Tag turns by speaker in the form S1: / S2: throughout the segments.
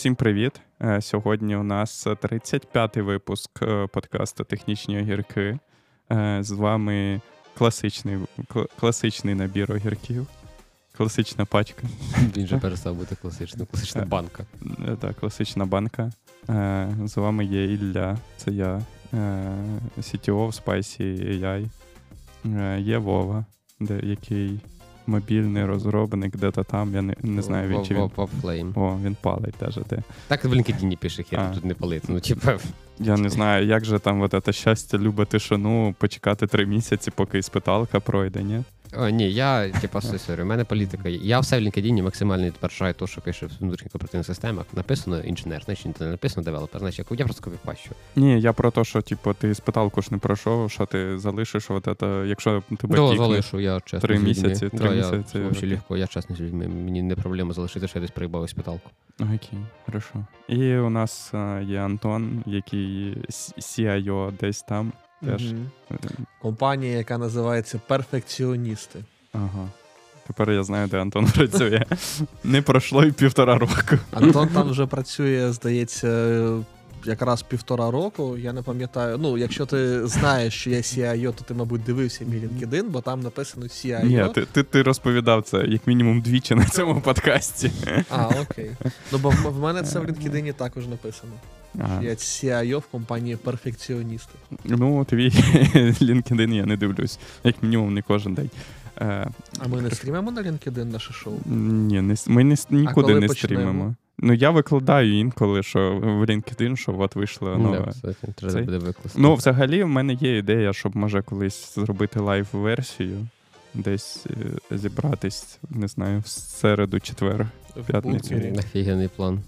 S1: Всім привіт! Е, Сьогодні у нас 35-й випуск е, подкасту Технічні огірки. Е, З вами класичний, класичний набір огірків, класична пачка.
S2: Він же перестав бути класичним, класична банка.
S1: Так, класична банка. З вами є Ілля, це я, CTO в Spicy AI. Є Вова, який мобільний розробник, де-то там, я не, не знаю, він чи він. О, він палить теж де.
S2: Так в LinkedIn пише, хер тут не палить. Ну, типа,
S1: Я не знаю, як же там от це щастя, люба тишину, почекати три місяці, поки іспиталка пройде, ні?
S2: О, ні, я, типа, сорі, у мене політика. Я все в LinkedIn максимально відпершаю те, що пише в внутрішніх оперативних системах. Написано інженер, значить не написано девелопер, значить я просто копіпащу.
S1: Ні, я про те, що типу, ти іспиталку ж не пройшов, що ти залишиш, от це, якщо тебе
S2: Да, залишу, я чесно.
S1: Три місяці, три
S2: да,
S1: місяці.
S2: Я, взагалі легко, я чесно з людьми. Мені не проблема залишити, що я десь приїбав іспиталку.
S1: Окей, хорошо. І у нас е, є Антон, який CIO десь там. Теж. Е,
S3: Компанія, яка називається Перфекціоністи.
S1: Ага. Тепер я знаю, де Антон працює. Не пройшло і півтора року.
S3: Антон там вже працює, здається, якраз півтора року. Я не пам'ятаю. Ну, якщо ти знаєш, що я CIO, то ти, мабуть, дивився мій LinkedIn, бо там написано CIO.
S1: Ні, ти, ти, ти розповідав це як мінімум двічі на цьому подкасті.
S3: А, окей. Ну, бо в в мене це в LinkedIn також написано.
S1: Ага.
S3: Я CIO в компанії Перфекціоністи.
S1: Ну, твій LinkedIn я не дивлюсь, як мінімум не кожен день. Е,
S3: А ми не стрімимо на LinkedIn наше шоу?
S1: ні, не, с- ми не, с- нікуди
S3: коли
S1: не
S3: почнемо?
S1: стрімимо. Ну, я викладаю інколи, що в LinkedIn, що от вийшло
S2: Ну,
S1: нове.
S2: да, кстати, треба
S1: Цей?
S2: буде викласти.
S1: Ну, взагалі, в мене є ідея, щоб може колись зробити лайв-версію, десь е, зібратись, не знаю, в середу, четвер.
S3: В
S1: П'ятницю.
S2: Офігенний план.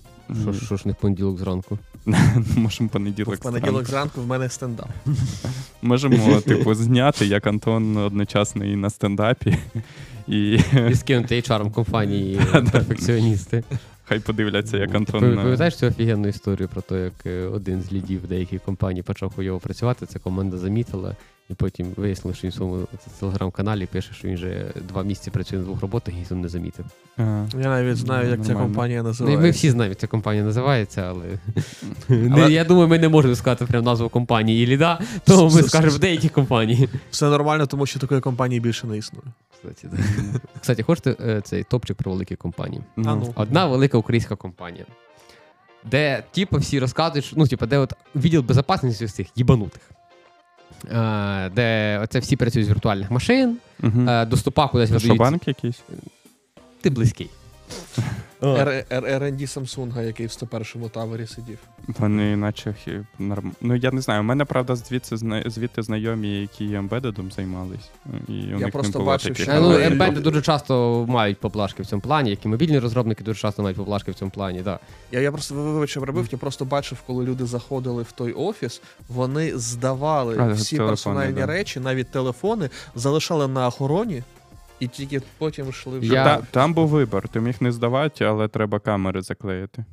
S2: Що, ж- що ж не в понеділок зранку?
S1: Можемо понеділок.
S3: В понеділок
S1: зранку.
S3: в мене стендап.
S1: Можемо, типу, зняти, як Антон одночасно і на стендапі. І
S2: І скинути HR компанії перфекціоністи.
S1: хай подивляться, як Антон.
S2: пам'ятаєш-
S1: на-
S2: Пам'ятаєш цю офігенну історію про те, як е, один з лідів деяких компаній почав хуйово працювати, ця команда замітила, і потім вияснилося, що він в своєму телеграм-каналі пише, що він вже два місяці працює на двох роботах і ніхто не замітив.
S1: А,
S3: Я навіть знаю, як ця
S1: Нормально.
S3: компанія
S2: Ну,
S3: називається.
S2: ми всі знаємо, як ця компанія називається, але,
S3: Але-
S2: Не, я думаю, ми не можемо сказати прям назву компанії і ліда, тому ми скажемо в деяких компаній.
S3: Все нормально, тому що такої компанії більше не існує.
S2: Кстати, да. Кстати, хочете е, цей топчик про великі компанії?
S3: А
S1: ну,
S3: ну.
S2: Одна велика українська компанія, де типу всі розказують, що, ну, типу, де от відділ безпечності з цих їбанутих. Е, де оце всі працюють з віртуальних машин,
S1: Мгм.
S2: е, до стопа кудись
S1: Що, банк якийсь?
S2: Ти близький.
S3: Р- Р- Самсунга, який в 101-му тавері сидів.
S1: Вони наче хі- норм... Ну я не знаю. У мене правда звідси звідти знайомі, які ембедедом займались. І у них
S3: просто
S1: не
S3: бачив,
S1: таких.
S3: що-
S2: Е, Ну, ембеди дуже часто мають поблажки в цьому плані, як і мобільні розробники дуже часто мають поблажки в цьому плані. Да.
S3: Я, я просто вибачив робив, я просто бачив, коли люди заходили в той офіс, вони здавали
S1: А,
S3: всі
S1: телефони,
S3: персональні
S1: да.
S3: речі, навіть телефони, залишали на охороні і тільки потім йшли вже.
S2: Я-
S1: Та, там був вибір. Ти міг не здавати, але треба камери заклеїти.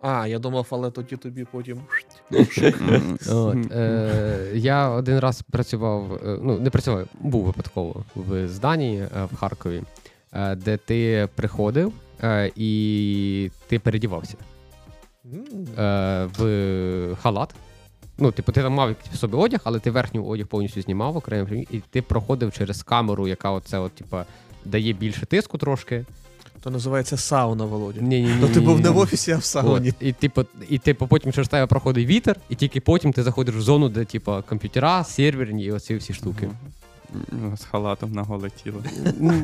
S3: А, я думав, але тоді тобі потім.
S2: От, е, я один раз працював, е, ну не працював, був випадково в зданні е, в Харкові, де ти приходив і ти передівався е, в халат. Ну, типу, ти там мав в собі одяг, але ти верхній одяг повністю знімав окремо, і ти проходив через камеру, яка оце, от, типу, дає більше тиску трошки.
S3: То називається сауна, Володя.
S2: Ні, ні, ні,
S3: То ти був не в офісі, а в сауні.
S2: От, і, типу, і типу, потім через тебе проходить вітер, і тільки потім ти заходиш в зону, де типу, комп'ютера, серверні і оці всі штуки.
S1: З халатом на голе тіло.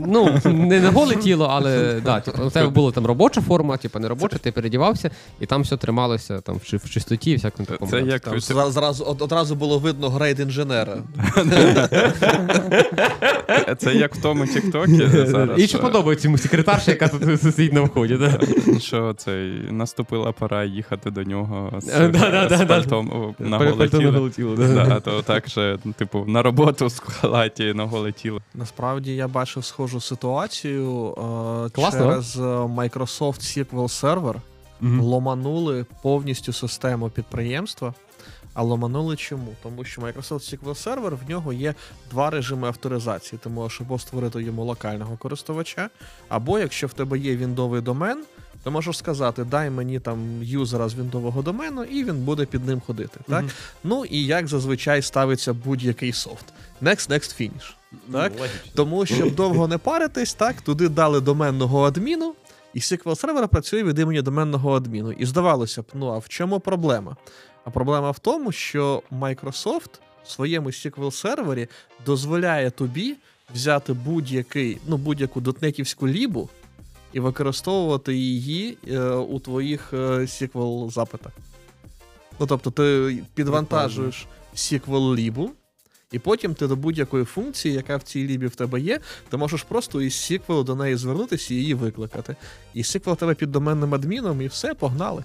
S2: Ну, не на голе тіло, але да, типу, у тебе була там робоча форма, типу, не робоча, ти передівався, і там все трималося там, в, чи- в чистоті і всякому такому.
S1: Це як
S3: Там
S1: ти-
S3: зра- зразу од- одразу було видно grade інженера.
S1: Це як в тому Тіктокі зараз.
S2: І що
S1: е,
S2: подобається йому секретарша, яка тут сидить на вході. Да?
S1: Що цей наступила пора їхати до нього з,
S2: Е, да-да-да-да.
S1: з пальтом о, на голе тіло.
S2: да.
S1: Да, то так же, типу, на роботу з халаті на голе тіло.
S3: Насправді я бачив схожу ситуацію е,
S2: Класно,
S3: через е, Microsoft SQL Server.
S2: Мгм.
S3: ломанули повністю систему підприємства. А ломанули чому? Тому що Microsoft SQL Server в нього є два режими авторизації. Ти можеш або створити йому локального користувача, або якщо в тебе є віндовий домен, Ти можеш сказати, дай мені там юзера з вінтового домену, і він буде під ним ходити. Так?
S2: Мгм.
S3: Ну і як зазвичай ставиться будь-який софт. Next, next, finish. Так?
S2: Ну, логічно.
S3: Тому щоб довго не паритись, так, туди дали доменного адміну, і SQL сервер працює від імені доменного адміну. І здавалося б, ну а в чому проблема? А проблема в тому, що Microsoft в своєму SQL сервері дозволяє тобі взяти будь-який, ну, будь-яку дотнетівську лібу і використовувати її е, у твоїх е, SQL запитах. Ну, тобто, ти підвантажуєш SQL лібу, і потім ти до будь-якої функції, яка в цій лібі в тебе є, ти можеш просто із SQL до неї звернутися і її викликати. І в тебе під доменним адміном, і все, погнали.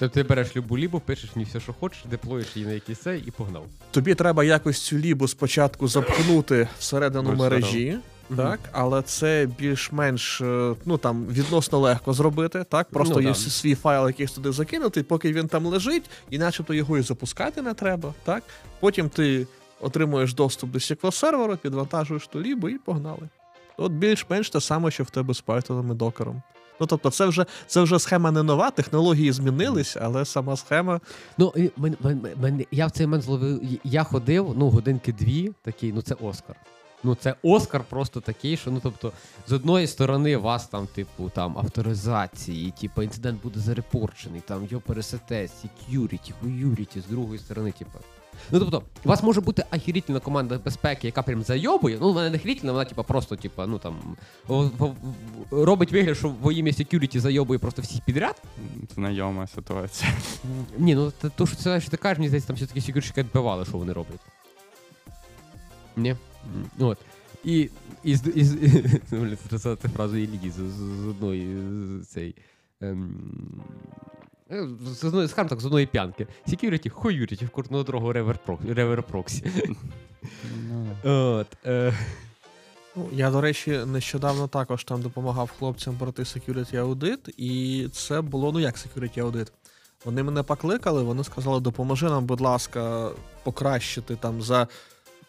S2: Тобто ти береш любу лібу, пишеш мені все, що хочеш, деплоїш її на якийсь це і погнав.
S3: Тобі треба якось цю лібу спочатку запхнути всередину мережі. Так, але це більш-менш е, ну там відносно легко зробити. Так, просто
S2: Ну,
S3: є
S2: да.
S3: свій файл, якийсь туди закинути, поки він там лежить, і начебто його і запускати не треба. Так, потім ти отримуєш доступ до SQL серверу, підвантажуєш ту лібу і погнали. От більш-менш те саме, що в тебе з Python і докером. Ну тобто, це вже це вже схема не нова, технології змінились, але сама схема
S2: Ну, мен, мен, мен, я в цей момент зловив. Я ходив, ну, годинки дві, такий, ну це Оскар. Ну, це Оскар просто такий, що ну тобто, з одної сторони, вас там, типу, там авторизації, типу, інцидент буде зарепорчений, там його пересете, security, хуюріті, з другої сторони, типу. Ну тобто, у вас може бути ахірітельна команда безпеки, яка прям зайобує. Ну, вона не ахірітельна, вона типу, просто, типу, ну там робить вигляд, що во ім'я security зайобує просто всіх підряд.
S1: Знайома ситуація.
S2: Ні, ну то, що ти кажеш, мені здається, там все-таки секюрщики відбивали, що вони роблять. Ні. От. І, і, з- і, з- блін, це сказати фразу Іллі з, з, з одної з цей. Ем, е, з одної, скажімо так, з одної п'янки. Security, хуюріті, в куртного дорогу ревер, прок- ревер проксі.
S1: Ну, да.
S2: От. Е,
S3: Ну, я, до речі, нещодавно також там допомагав хлопцям пройти security аудит, і це було ну як security аудит. Вони мене покликали, вони сказали, допоможи нам, будь ласка, покращити там за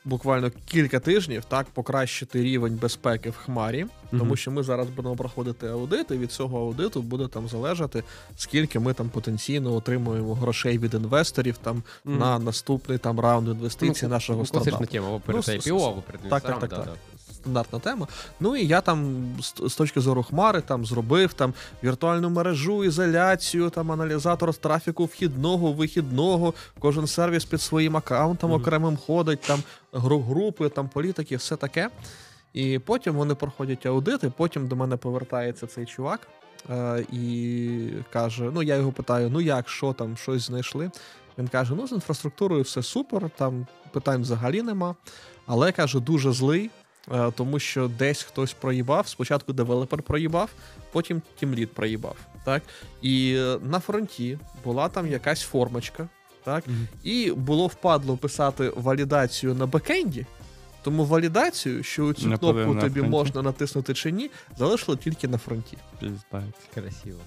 S3: буквально кілька тижнів, так, покращити рівень безпеки в хмарі, тому що ми зараз будемо проходити аудит, і від цього аудиту буде там залежати, скільки ми там потенційно отримуємо грошей від інвесторів там на наступний там раунд інвестицій
S2: ну,
S3: нашого
S2: ну,
S3: стартапу.
S2: Класична тема, перед
S3: Ну,
S2: IPO, перед
S3: так, так, так. Стандартна тема. Ну і я там з, з точки зору хмари там зробив там віртуальну мережу, ізоляцію, там аналізатор трафіку вхідного, вихідного, кожен сервіс під своїм аккаунтом
S2: Мгм.
S3: окремим ходить, там гру- групи, там політики, все таке. І потім вони проходять аудити, потім до мене повертається цей чувак. е, І каже: ну я його питаю: ну як, що там, щось знайшли. Він каже: ну з інфраструктурою все супер, там питань взагалі нема. Але каже, дуже злий, тому що десь хтось проїбав. Спочатку девелопер проїбав, потім тімлід проїбав. Так? І е, на фронті була там якась формочка, так?
S2: Мгм.
S3: і було впадло писати валідацію на бекенді. Тому валідацію, що цю
S1: Не
S3: кнопку тобі
S1: фронті.
S3: можна натиснути чи ні, залишили тільки на фронті.
S2: Красиво.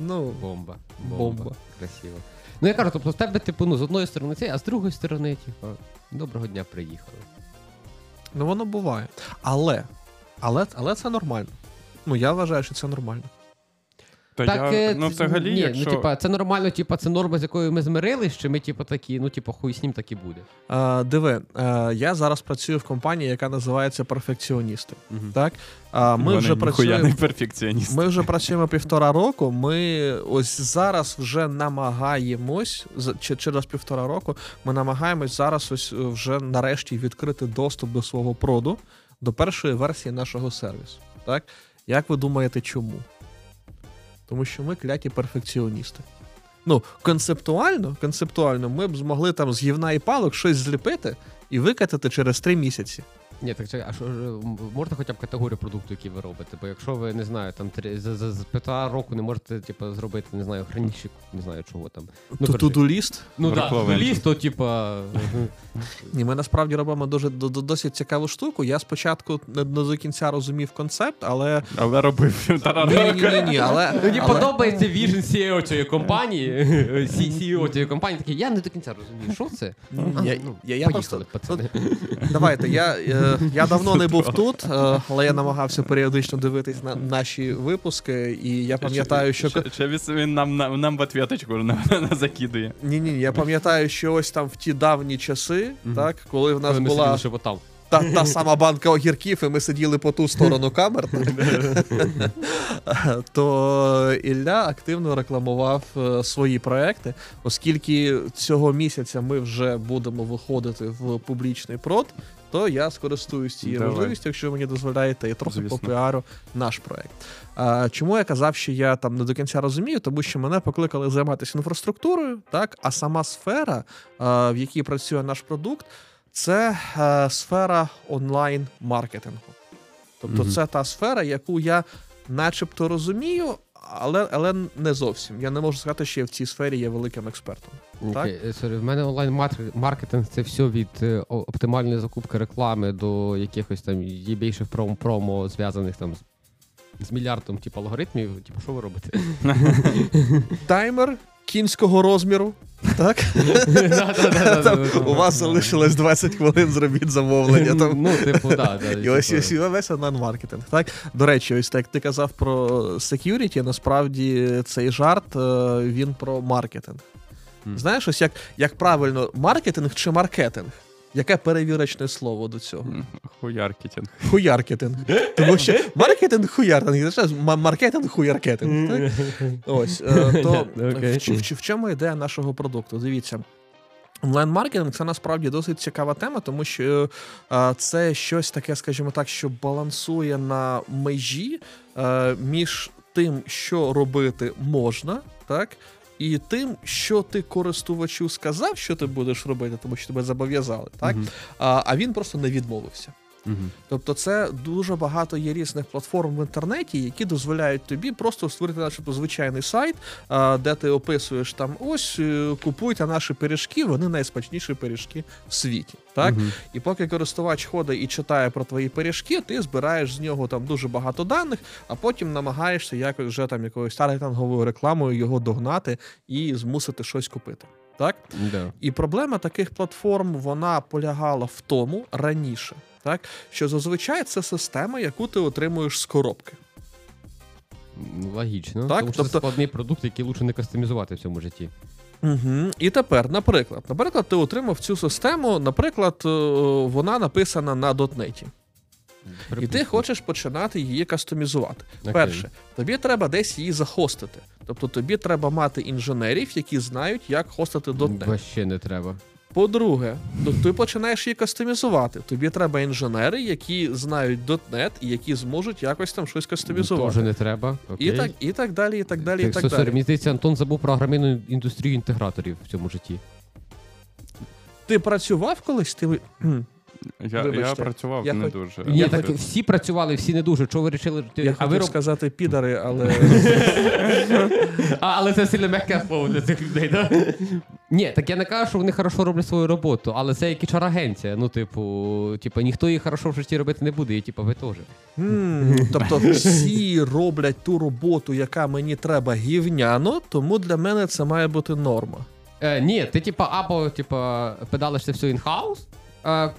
S3: Ну,
S2: Бомба.
S3: Бомба.
S2: Красиво. Ну я кажу, тобто в тебе, типу, ну, з одної сторони це, а з другої сторони, типу, доброго дня приїхали.
S3: Ну воно буває. Але, але, але це нормально. Ну, я вважаю, що це нормально.
S1: Та
S2: так,
S1: я,
S2: е,
S1: ну, взагалі,
S2: ні,
S1: якщо...
S2: ну, типа, це нормально, типа, це норма, з якою ми змирились, чи ми, типу, такі, ну, типу, хуй з ним так і буде.
S3: Е, диви, е, я зараз працюю в компанії, яка називається Перфекціоністи.
S2: Мгм.
S3: Так? А ми
S1: Вони
S3: вже працюємо.
S1: не перфекціоніст.
S3: Ми вже працюємо півтора року. Ми ось зараз вже намагаємось чи- через півтора року. Ми намагаємось зараз ось е, вже нарешті відкрити доступ до свого проду, до першої версії нашого сервісу. Так? Як ви думаєте, чому? Тому що ми кляті перфекціоністи. Ну, концептуально, концептуально, ми б змогли там з гівна і палок щось зліпити і викатати через три місяці.
S2: Ні, так чекай, а що ж, можна хоча б категорію продукту, який ви робите? Бо якщо ви не знаю, там за, за, за півтора року не можете, типу, зробити, не знаю, хранильщик, не знаю чого там. Ну,
S3: Ну,
S2: коротше.
S3: Туду ліст.
S2: Ну так,
S1: Workflow
S2: ліс, то типа.
S3: Ні, ми насправді робимо дуже до- до- досить цікаву штуку. Я спочатку не, до кінця розумів концепт, але
S1: Але робив півтора
S3: ні,
S1: року.
S3: ні, ні, ні, але,
S2: Мені подобається віжн CEO цієї компанії. CEO цієї компанії такий, я не до кінця розумію, що це.
S3: Я,
S2: ну,
S3: я, я просто давайте. Я е, Е, Я давно не був тут, е, але я намагався періодично дивитись на наші випуски, і я пам'ятаю, що.
S1: Він нам, нам, нам в ответочку закидує.
S3: Ні, ні, я пам'ятаю, що ось там в ті давні часи, так, коли в нас
S2: ми
S3: була та, та сама банка огірків, і ми сиділи по ту сторону камер, то Ілля активно рекламував е, свої проекти, оскільки цього місяця ми вже будемо виходити в публічний прод. То я скористуюсь цією можливістю, якщо ви мені дозволяєте, і трохи
S1: Звісно.
S3: попіарю наш проект. А, чому я казав, що я там не до кінця розумію? Тому що мене покликали займатися інфраструктурою, так а сама сфера, а, в якій працює наш продукт, це е, сфера онлайн-маркетингу. Тобто,
S2: Мгм.
S3: це та сфера, яку я начебто розумію, але, але не зовсім. Я не можу сказати, що я в цій сфері є великим експертом.
S2: Окей, okay. sorry, в мене онлайн маркетинг це все від е, оптимальної закупки реклами до якихось там є більших промо, промо зв'язаних там з, з мільярдом типу, алгоритмів. Типу, що ви робите?
S3: Таймер кінського розміру. Так? У вас залишилось 20 хвилин, зробіть замовлення. Там.
S2: Ну, типу, да, да,
S3: І ось
S2: типу.
S3: весь онлайн-маркетинг. Так? До речі, ось так ти казав про security, насправді цей жарт е, він про маркетинг. Знаєш, ось як, як правильно, маркетинг чи маркетинг? Яке перевірочне слово до цього?
S1: Хуяркетинг.
S3: Хуяркетинг. Тому що маркетинг хуяркетинг, це маркетинг хуяркетинг. Так? Ось, е, то
S2: Окей.
S3: в, в, в чому ідея нашого продукту? Дивіться. Онлайн-маркетинг це насправді досить цікава тема, тому що е, це щось таке, скажімо так, що балансує на межі е, між тим, що робити можна, так, і тим, що ти користувачу сказав, що ти будеш робити, тому що тебе зобов'язали, так,
S2: Мгм.
S3: а, а він просто не відмовився.
S2: Мгм.
S3: Тобто, це дуже багато є різних платформ в інтернеті, які дозволяють тобі просто створити, начебто, звичайний сайт, де ти описуєш там ось е, купуйте наші пиріжки, вони найсмачніші пиріжки в світі. Так?
S2: Мгм.
S3: І поки користувач ходить і читає про твої пиріжки, ти збираєш з нього там дуже багато даних, а потім намагаєшся якось вже там якоюсь таргетинговою рекламою його догнати і змусити щось купити. Так?
S2: Да.
S3: І проблема таких платформ вона полягала в тому раніше, так що зазвичай це система, яку ти отримуєш з коробки.
S2: Логічно.
S3: Так,
S2: тому що
S3: тобто-
S2: це складний продукт, який лучше не кастомізувати в цьому житті.
S3: Угу. І тепер, наприклад, наприклад, ти отримав цю систему, наприклад, е, вона написана на дотнеті. І ти хочеш починати її кастомізувати.
S2: Окей.
S3: Перше, тобі треба десь її захостити. Тобто тобі треба мати інженерів, які знають, як хостити .NET.
S2: Вообще не треба.
S3: По-друге, то ти починаєш її кастомізувати. Тобі треба інженери, які знають .NET і які зможуть якось там щось кастомізувати.
S2: Тоже не треба. Окей.
S3: І так, і так далі, і так далі, і
S2: Так,
S3: так далі.
S2: мені здається, Антон забув про агромінну індустрію інтеграторів в цьому житті.
S3: Ти працював колись? Ти...
S1: Я, я працював
S3: я
S1: не
S3: хоч-
S1: дуже.
S2: Ні, так
S3: хотів-
S2: всі працювали, всі не дуже. Чого ви вирішили?
S3: Я
S2: а
S3: хотів
S2: ви роб...
S3: сказати підари, але
S2: а, але це сильно м'яке слово для цих людей, так? Ні, так я не кажу, що вони хорошо роблять свою роботу, але це як HR-агенція. Ну, типу, типу, ніхто її хорошо в житті робити не буде, і типу, ви теж.
S3: М, тобто всі роблять ту роботу, яка мені треба гівняно, тому для мене це має бути норма.
S2: Е, ні, ти типа або типа педалиш це все in-house.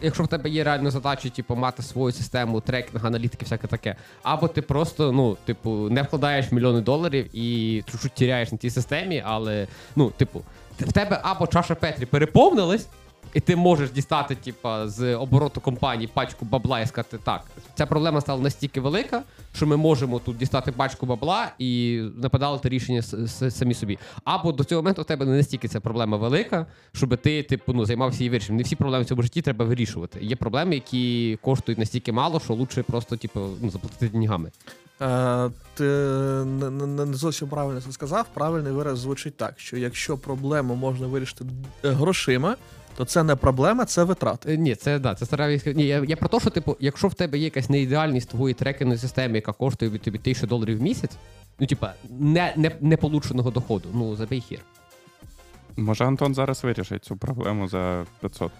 S2: Якщо в тебе є реально задача, типу, мати свою систему, трекінг, аналітики, всяке таке. Або ти просто, ну, типу, не вкладаєш мільйони доларів і чуть-чуть теряєш на тій системі, але, ну, типу, в тебе або чаша Петрі переповнилась, і ти можеш дістати, типа, з обороту компанії пачку бабла і сказати, так, ця проблема стала настільки велика, що ми можемо тут дістати пачку бабла і напедалити рішення самі собі. Або до цього моменту у тебе не настільки ця проблема велика, щоб ти, типу, ну, займався її вирішенням. Не всі проблеми в цьому житті треба вирішувати. Є проблеми, які коштують настільки мало, що лучше просто, типу, ну, заплатити деньгами.
S3: Е, ти не, не, не зовсім правильно це сказав. Правильний вираз звучить так: що якщо проблему можна вирішити е, грошима, то це не проблема, це витрати.
S2: Е, Ні, це да, це стара війська. Ні, я, я про те, що типу, якщо в тебе є якась неідеальність твоєї трекерної системи, яка коштує від тобі тисячу доларів в місяць, ну типа не, не, не полученого доходу, ну забий хір.
S1: Може, Антон зараз вирішить цю проблему за 500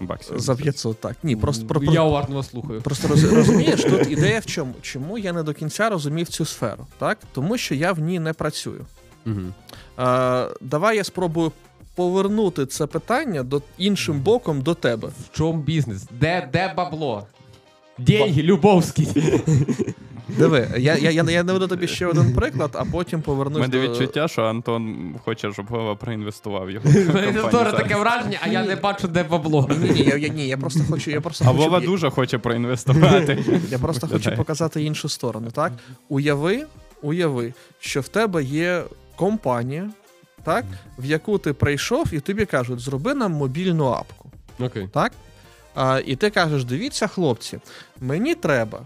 S1: баксів.
S3: За 500, так. Ні, просто про,
S2: я уважно вас слухаю.
S3: Просто роз, розумієш, тут ідея в чому? Чому я не до кінця розумів цю сферу? Так? Тому що я в ній не працюю.
S2: Угу.
S3: Е, давай я спробую повернути це питання до іншим боком до тебе.
S2: В чому бізнес? Де, де бабло? Деньги, Любовський.
S3: Диви, я, я, я, я наведу тобі ще один приклад, а потім
S1: У
S3: повернусь
S1: мене
S3: до...
S1: відчуття, що Антон хоче, щоб Вова проінвестував його.
S2: Це теж таке враження, а я не бачу, де бабло.
S3: Ні, ні, я, я, ні, я просто хочу, я просто
S1: А
S3: хочу,
S1: Вова
S3: я-
S1: дуже хоче проінвестувати.
S3: Я просто хочу показати іншу сторону. Так? Уяви, уяви, що в тебе є компанія, так, в яку ти прийшов, і тобі кажуть, зроби нам мобільну апку.
S2: Окей.
S3: Так? А, і ти кажеш: дивіться, хлопці, мені треба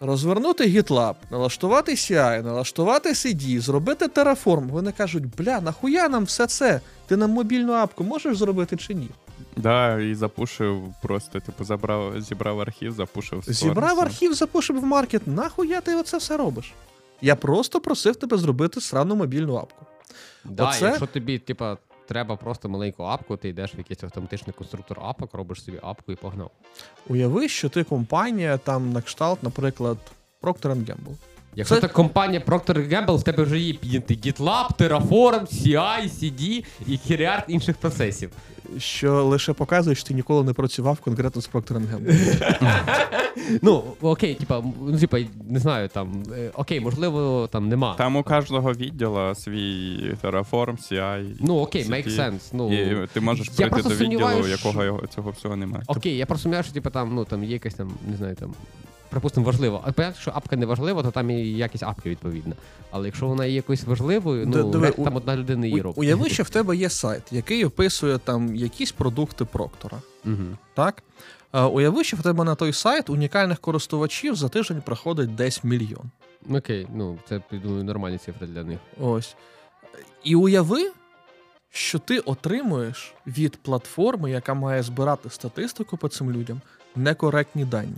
S3: розвернути GitLab, налаштувати CI, налаштувати CD, зробити Terraform. Вони кажуть, бля, нахуя нам все це? Ти нам мобільну апку можеш зробити чи ні?
S1: Да, і запушив просто, типу, забрав, зібрав архів, запушив.
S3: Зібрав архів, запушив в маркет. Нахуя ти оце все робиш? Я просто просив тебе зробити срану мобільну апку.
S2: Да,
S3: Оце-
S2: якщо тобі, типа, треба просто маленьку апку, ти йдеш в якийсь автоматичний конструктор апок, робиш собі апку і погнав.
S3: Уяви, що ти компанія там на кшталт, наприклад, Procter Gamble.
S2: Якщо
S3: Це-
S2: це компанія Procter Gamble, в тебе вже є піднятий GitLab, Terraform, CI, CD і хірярд інших процесів.
S3: Що лише показує, що ти ніколи не працював конкретно з Procter Gamble.
S2: Ну, окей, типа, ну, типа, не знаю, там, е, окей, можливо, там нема.
S1: Там у кожного відділу свій Terraform, CI.
S2: Ну, окей,
S1: CT.
S2: make sense. Ну,
S1: І ти можеш
S2: я
S1: прийти
S2: просто
S1: до відділу,
S2: сумніваюсь,
S1: якого його- цього всього немає.
S2: Окей, я просто сумніваюся, що типу, там, ну, там є якась там, не знаю, там. Припустимо, важливо. А понятно, що апка не важлива, то там і якість апки відповідна. Але якщо вона є якоюсь важливою, ну
S3: диви, у-
S2: там одна людина її робить.
S3: Уяви, що в тебе є сайт, який описує там якісь продукти Проктора.
S2: Угу.
S3: Так? А, уяви, що в тебе на той сайт унікальних користувачів за тиждень проходить десь мільйон.
S2: Окей, ну це думаю, нормальні цифри для них.
S3: Ось. І уяви, що ти отримуєш від платформи, яка має збирати статистику по цим людям, некоректні дані.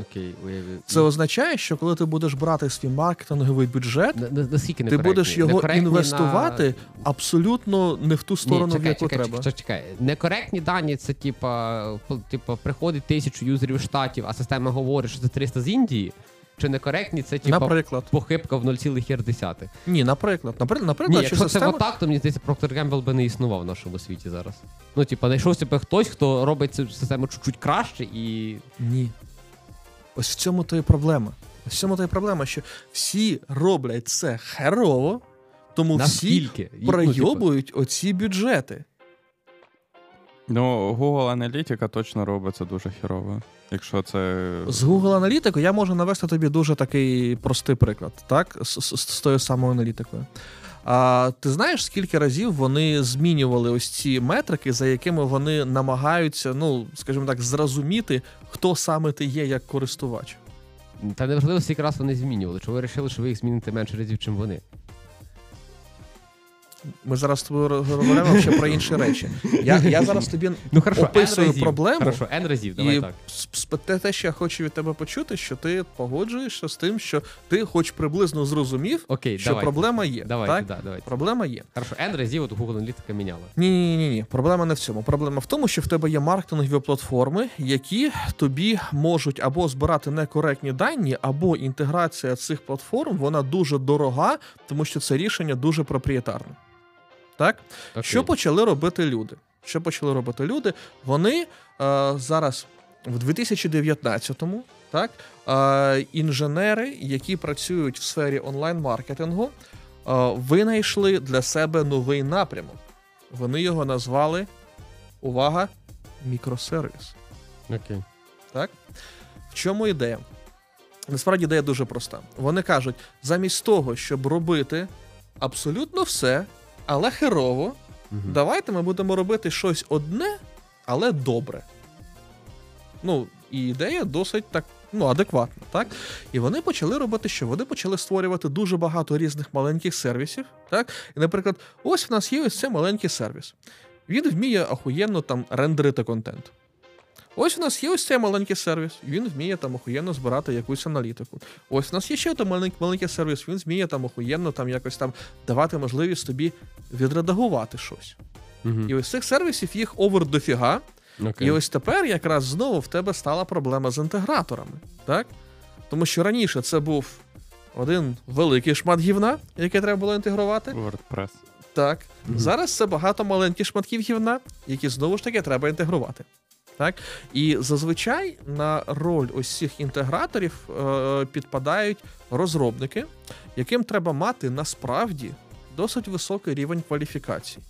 S2: Окей, уявив.
S3: Це означає, що коли ти будеш брати свій маркетинговий бюджет,
S2: На- на- наскільки
S3: ти будеш його інвестувати
S2: на...
S3: абсолютно не в ту сторону,
S2: Ні,
S3: в яку
S2: чекай,
S3: треба.
S2: Чекай, чекай. Некоректні дані це типа, типа приходить тисячу юзерів штатів, а система говорить, що це 300 з Індії. Чи некоректні це типа
S3: Наприклад.
S2: похибка в 0,1?
S3: Ні, наприклад. Наприклад, наприклад що
S2: якщо це
S3: система...
S2: отак, то мені здається, Procter Gamble би не існував в нашому світі зараз. Ну, типа, знайшовся би хтось, хто робить цю систему чуть-чуть краще і.
S3: Ні. Ось в цьому то і проблема. Ось в цьому то і проблема, що всі роблять це херово, тому всі
S2: Наскільки? І, ну,
S3: пройобують оці бюджети.
S1: Ну, Google Аналітика точно робить це дуже херово. Якщо це.
S3: З Google аналітикою я можу навести тобі дуже такий простий приклад, так? З, з, з тою самою аналітикою. А ти знаєш, скільки разів вони змінювали ось ці метрики, за якими вони намагаються, ну, скажімо так, зрозуміти, хто саме ти є як користувач?
S2: Та неважливо, скільки раз вони змінювали. Чи ви вирішили, що ви їх зміните менше разів, чим вони?
S3: Ми зараз з тобою говоримо ще про інші речі. Я, я зараз тобі
S2: Ну, хорошо,
S3: Описую
S2: разів.
S3: проблему.
S2: Хорошо, N разів, давай
S3: і
S2: так.
S3: те, те, що я хочу від тебе почути, що ти погоджуєшся з тим, що ти хоч приблизно зрозумів,
S2: Окей,
S3: що
S2: давайте.
S3: проблема є.
S2: Давайте,
S3: так?
S2: да, давайте.
S3: Проблема є.
S2: Хорошо, N разів от Google аналітика міняла.
S3: Ні, ні, ні, ні. Проблема не в цьому. Проблема в тому, що в тебе є маркетингові платформи, які тобі можуть або збирати некоректні дані, або інтеграція цих платформ вона дуже дорога, тому що це рішення дуже проприєтарне. Так?
S2: Окей.
S3: Що почали робити люди? Що почали робити люди? Вони е, зараз в 2019-му, так, е, інженери, які працюють в сфері онлайн-маркетингу, е, винайшли для себе новий напрямок. Вони його назвали увага, мікросервіс.
S2: Окей.
S3: Так? В чому ідея? Насправді ідея дуже проста. Вони кажуть, замість того, щоб робити абсолютно все, але херово,
S2: Угу.
S3: давайте ми будемо робити щось одне, але добре. Ну, і ідея досить так ну, адекватна, так? І вони почали робити що? Вони почали створювати дуже багато різних маленьких сервісів. Так? І, наприклад, ось в нас є ось цей маленький сервіс. Він вміє охуєнно там рендерити контент. Ось у нас є ось цей маленький сервіс, він вміє там охуєнно збирати якусь аналітику. Ось у нас є ще один маленький, маленький сервіс, він вміє там охуєнно там якось там давати можливість тобі відредагувати щось.
S2: Мгм.
S3: І ось цих сервісів їх овер дофіга.
S2: Окей.
S3: І ось тепер якраз знову в тебе стала проблема з інтеграторами. Так? Тому що раніше це був один великий шмат гівна, який треба було інтегрувати.
S1: WordPress.
S3: Так.
S2: Мгм.
S3: Зараз це багато маленьких шматків гівна, які знову ж таки треба інтегрувати. Так? І зазвичай на роль ось цих інтеграторів е, підпадають розробники, яким треба мати насправді досить високий рівень кваліфікації.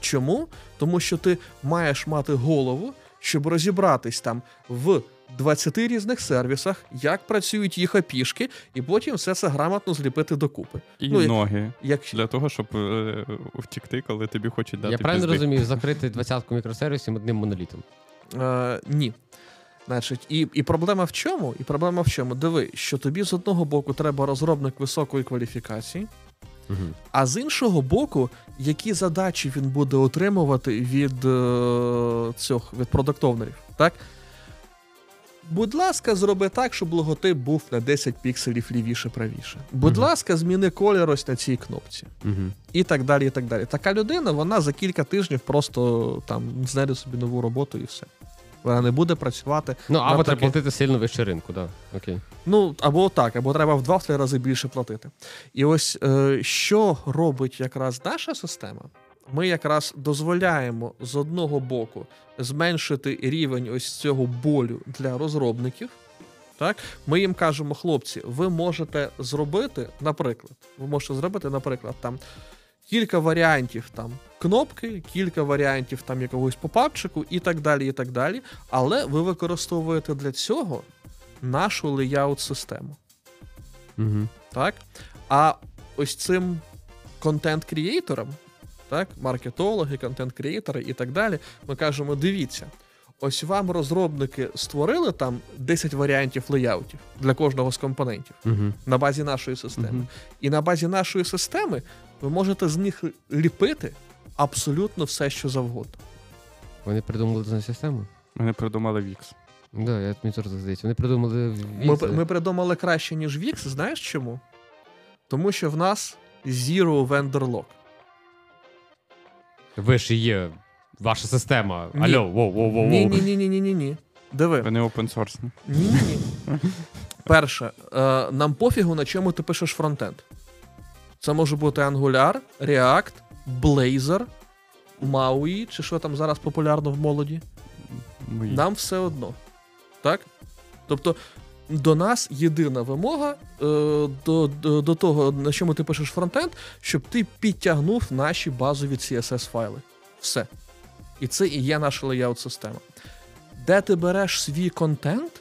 S3: Чому? Тому що ти маєш мати голову, щоб розібратись там в 20 різних сервісах, як працюють їх опішки, і потім все це грамотно зліпити докупи.
S1: І
S3: Ну,
S1: ноги
S3: Як...
S1: для того, щоб е, втікти, коли тобі хочуть дати
S2: Я правильно
S1: пізди.
S2: розумію, закрити двадцятку мікросервісів одним монолітом.
S3: Е, ні. Значить, і, і проблема в чому? І проблема в чому? Диви, що тобі з одного боку треба розробник високої кваліфікації,
S2: Угу.
S3: а з іншого боку, які задачі він буде отримувати від е, цих від продуктовнерів, так? Будь ласка, зроби так, щоб логотип був на 10 пікселів лівіше правіше. Будь
S2: Мгм.
S3: ласка, зміни колір ось на цій кнопці.
S2: Угу.
S3: І так далі, і так далі. Така людина, вона за кілька тижнів просто там знайде собі нову роботу і все. Вона не буде працювати.
S2: Ну, або треба платити сильно вище ринку, так. Окей.
S3: Ну, або так, або треба в два-три рази більше платити. І ось е, що робить якраз наша система? Ми якраз дозволяємо з одного боку зменшити рівень ось цього болю для розробників. Так, ми їм кажемо, хлопці, ви можете зробити, наприклад, ви можете зробити, наприклад, там кілька варіантів там кнопки, кілька варіантів там якогось попапчику і так далі, і так далі. Але ви використовуєте для цього нашу layout систему.
S2: Угу.
S3: Так? А ось цим контент-крієйторам, так, маркетологи, контент-крієйтори і так далі, ми кажемо: дивіться, ось вам розробники створили там 10 варіантів леяутів для кожного з компонентів
S2: Угу.
S3: на базі нашої системи.
S1: Мгм.
S3: І на базі нашої системи ви можете з них ліпити абсолютно все, що завгодно.
S2: Вони придумали цю систему?
S1: Вони придумали Wix.
S2: Да, я мені теж здається. Вони придумали
S3: Ми, ми придумали краще, ніж Wix, знаєш чому? Тому що в нас Zero Vendor Lock.
S2: Ви ж і є ваша система.
S3: Ні.
S2: Алло, воу, воу, воу,
S3: Ні,
S2: воу.
S3: ні, ні, ні, ні, ні, ні. Диви.
S1: Вони опенсорсні.
S3: Ні, ні. Перше, е, нам пофігу, на чому ти пишеш фронтенд. Це може бути Angular, React, Blazor, MAUI, чи що там зараз популярно в молоді.
S1: Мої.
S3: Нам все одно. Так? Тобто, до нас єдина вимога е, до, до, до того, на чому ти пишеш фронтенд, щоб ти підтягнув наші базові CSS файли. Все. І це і є наша layout система. Де ти береш свій контент?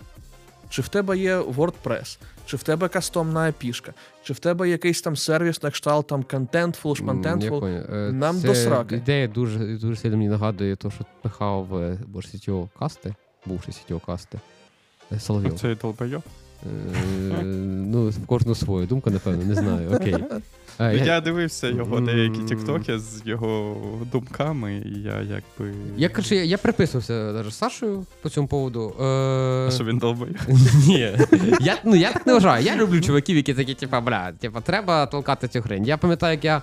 S3: Чи в тебе є WordPress, чи в тебе кастомна пішка, чи в тебе якийсь там сервіс на кшталт там Contentful, Шмантентфул.
S2: Е,
S3: Нам
S2: це
S3: до сраки.
S2: Ідея дуже, дуже сильно мені нагадує те, що пихав е, боже сітіо касти, бувши сітіо касти. е, Соловйов.
S1: Це.
S2: Е, Ну, в кожну свою думку, напевно, не знаю. Окей. Е,
S1: Я,
S2: Я,
S1: дивився його деякі тіктоки з його думками, і я якби.
S2: я, коротше, я, я приписувався навіть з Сашою по цьому поводу. Е,
S1: А що він долбойоб?
S2: Ні. Я, ну, я так не вважаю. Я люблю чуваків, які такі, типа, бля, типа, треба толкати цю хрень. Я пам'ятаю, як я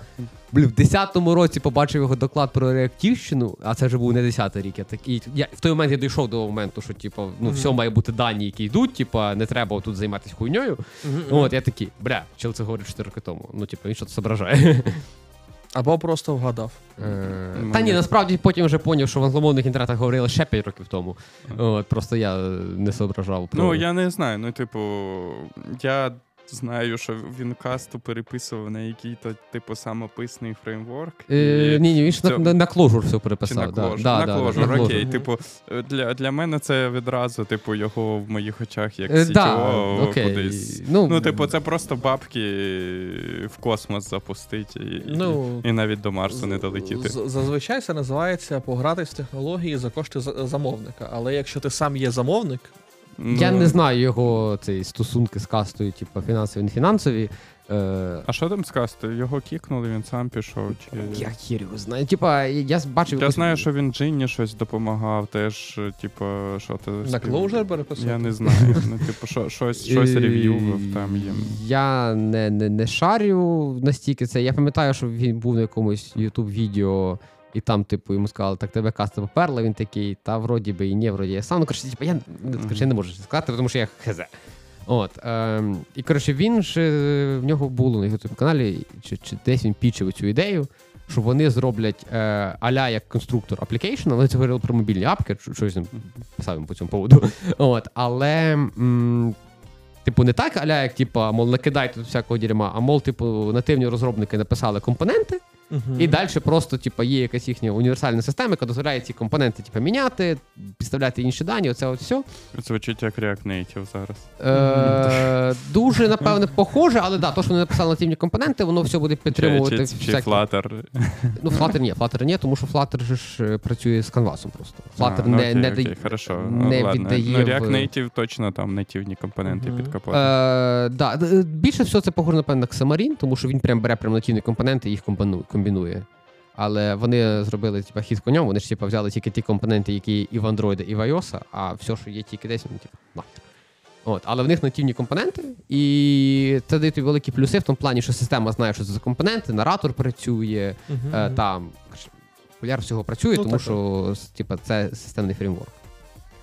S2: блін, в 10-му році побачив його доклад про реактивщину, а це вже був не 10-й рік. Я такий, я, в той момент я дійшов до моменту, що типа, ну,
S3: Мгм.
S2: все має бути дані, які йдуть, типа, не треба тут займатися хуйньою.
S3: Мгм,
S2: От, я такий, бля, чел це говорить 4 роки тому. Ну, типа, він що це зображає.
S3: Або просто вгадав.
S2: Е,
S1: Ну,
S2: Та ні, насправді потім вже поняв, що в англомовних інтернетах говорили ще 5 років тому. От, просто я не соображав. про-
S1: Ну, я не знаю. Ну, типу, я знаю, що він касту переписував на який-то, типу, самописний фреймворк.
S2: Е,
S1: і-
S2: ні, ні, він ж
S1: Цьому-
S2: на, на, на Clojure все
S1: Чи
S2: переписав.
S1: на
S2: да,
S1: кложу?
S2: да,
S1: на
S2: да,
S1: кложу,
S2: на Clojure.
S1: окей. Типу, е, для, для мене це відразу, типу, його в моїх очах як
S2: Е,
S1: CTO
S2: да, окей.
S1: кудись.
S2: Ну,
S1: Ну, типу, це просто бабки в космос запустити і,
S3: Ну,
S1: і навіть до Марсу не долетіти.
S3: З- Зазвичай це називається погратись в технології за кошти замовника. Але якщо ти сам є замовник,
S2: Я
S1: Ну,
S2: не знаю його цей стосунки з кастою, типу фінансові, не фінансові. Е,
S1: А що там з кастою? Його кікнули, він сам пішов. Чи...
S2: я хір його знаю. Типа, я бачив.
S1: Я знаю, що він Джинні щось допомагав, теж, типу, що ти
S3: на Clojure переписав.
S1: Я не знаю. Ну, типу, що, щось, щось
S2: Е,
S1: рев'ював там їм.
S2: Я не, не, не шарю настільки це. Я пам'ятаю, що він був на якомусь youtube відео і там, типу, йому сказали, так тебе каста поперла, він такий, та вроді би і ні, вроді я сам. Ну, коротше, типу, я, коротше, я не можу сказати, тому що я хз. От, ем, і коротше, він ж е, в нього було на youtube каналі, чи, чи десь він пічив цю ідею. що вони зроблять е, аля як конструктор application, але це говорили про мобільні апки, щось писав по цьому поводу. От, але. М- Типу, не так, аля, як типу, мол, накидайте тут всякого дерьма, а мол, типу, нативні розробники написали компоненти,
S3: Мгм.
S2: і далі просто типу, є якась їхня універсальна система, яка дозволяє ці компоненти типу, міняти, підставляти інші дані. Оце от все.
S1: Звучить як React Native зараз.
S2: Е, дуже, напевне, похоже, але да, то, що вони написали нативні компоненти, воно все буде підтримувати.
S1: Чи, чи, чи
S2: всякі-
S1: Flutter.
S2: Ну, Flutter ні, Flutter ні, тому що Flutter же ж е, працює з канвасом просто. Flutter
S1: А, ну,
S2: не,
S1: окей,
S2: не,
S1: окей,
S2: дає-
S1: хорошо.
S2: не
S1: Ладно.
S2: віддає
S1: Ну, React
S2: в-
S1: Native точно там нативні компоненти
S3: Мгм.
S1: під капотом.
S2: Е, да, більше всього це похоже, напевно, на Xamarin, тому що він прям бере прям нативні компоненти і їх комбіну- комбінує. Але вони зробили типа, хід конем, вони ж типа, взяли тільки ті компоненти, які і в Android, і в iOS, а все, що є тільки десь, ну, типу, нахер. От, але в них нативні компоненти, і це дає тобі великі плюси в тому плані, що система знає, що це за компоненти, наратор працює,
S3: Мгм.
S2: е, там поляр всього працює,
S3: Ну,
S2: тому
S3: так,
S2: що типа, це системний фреймворк.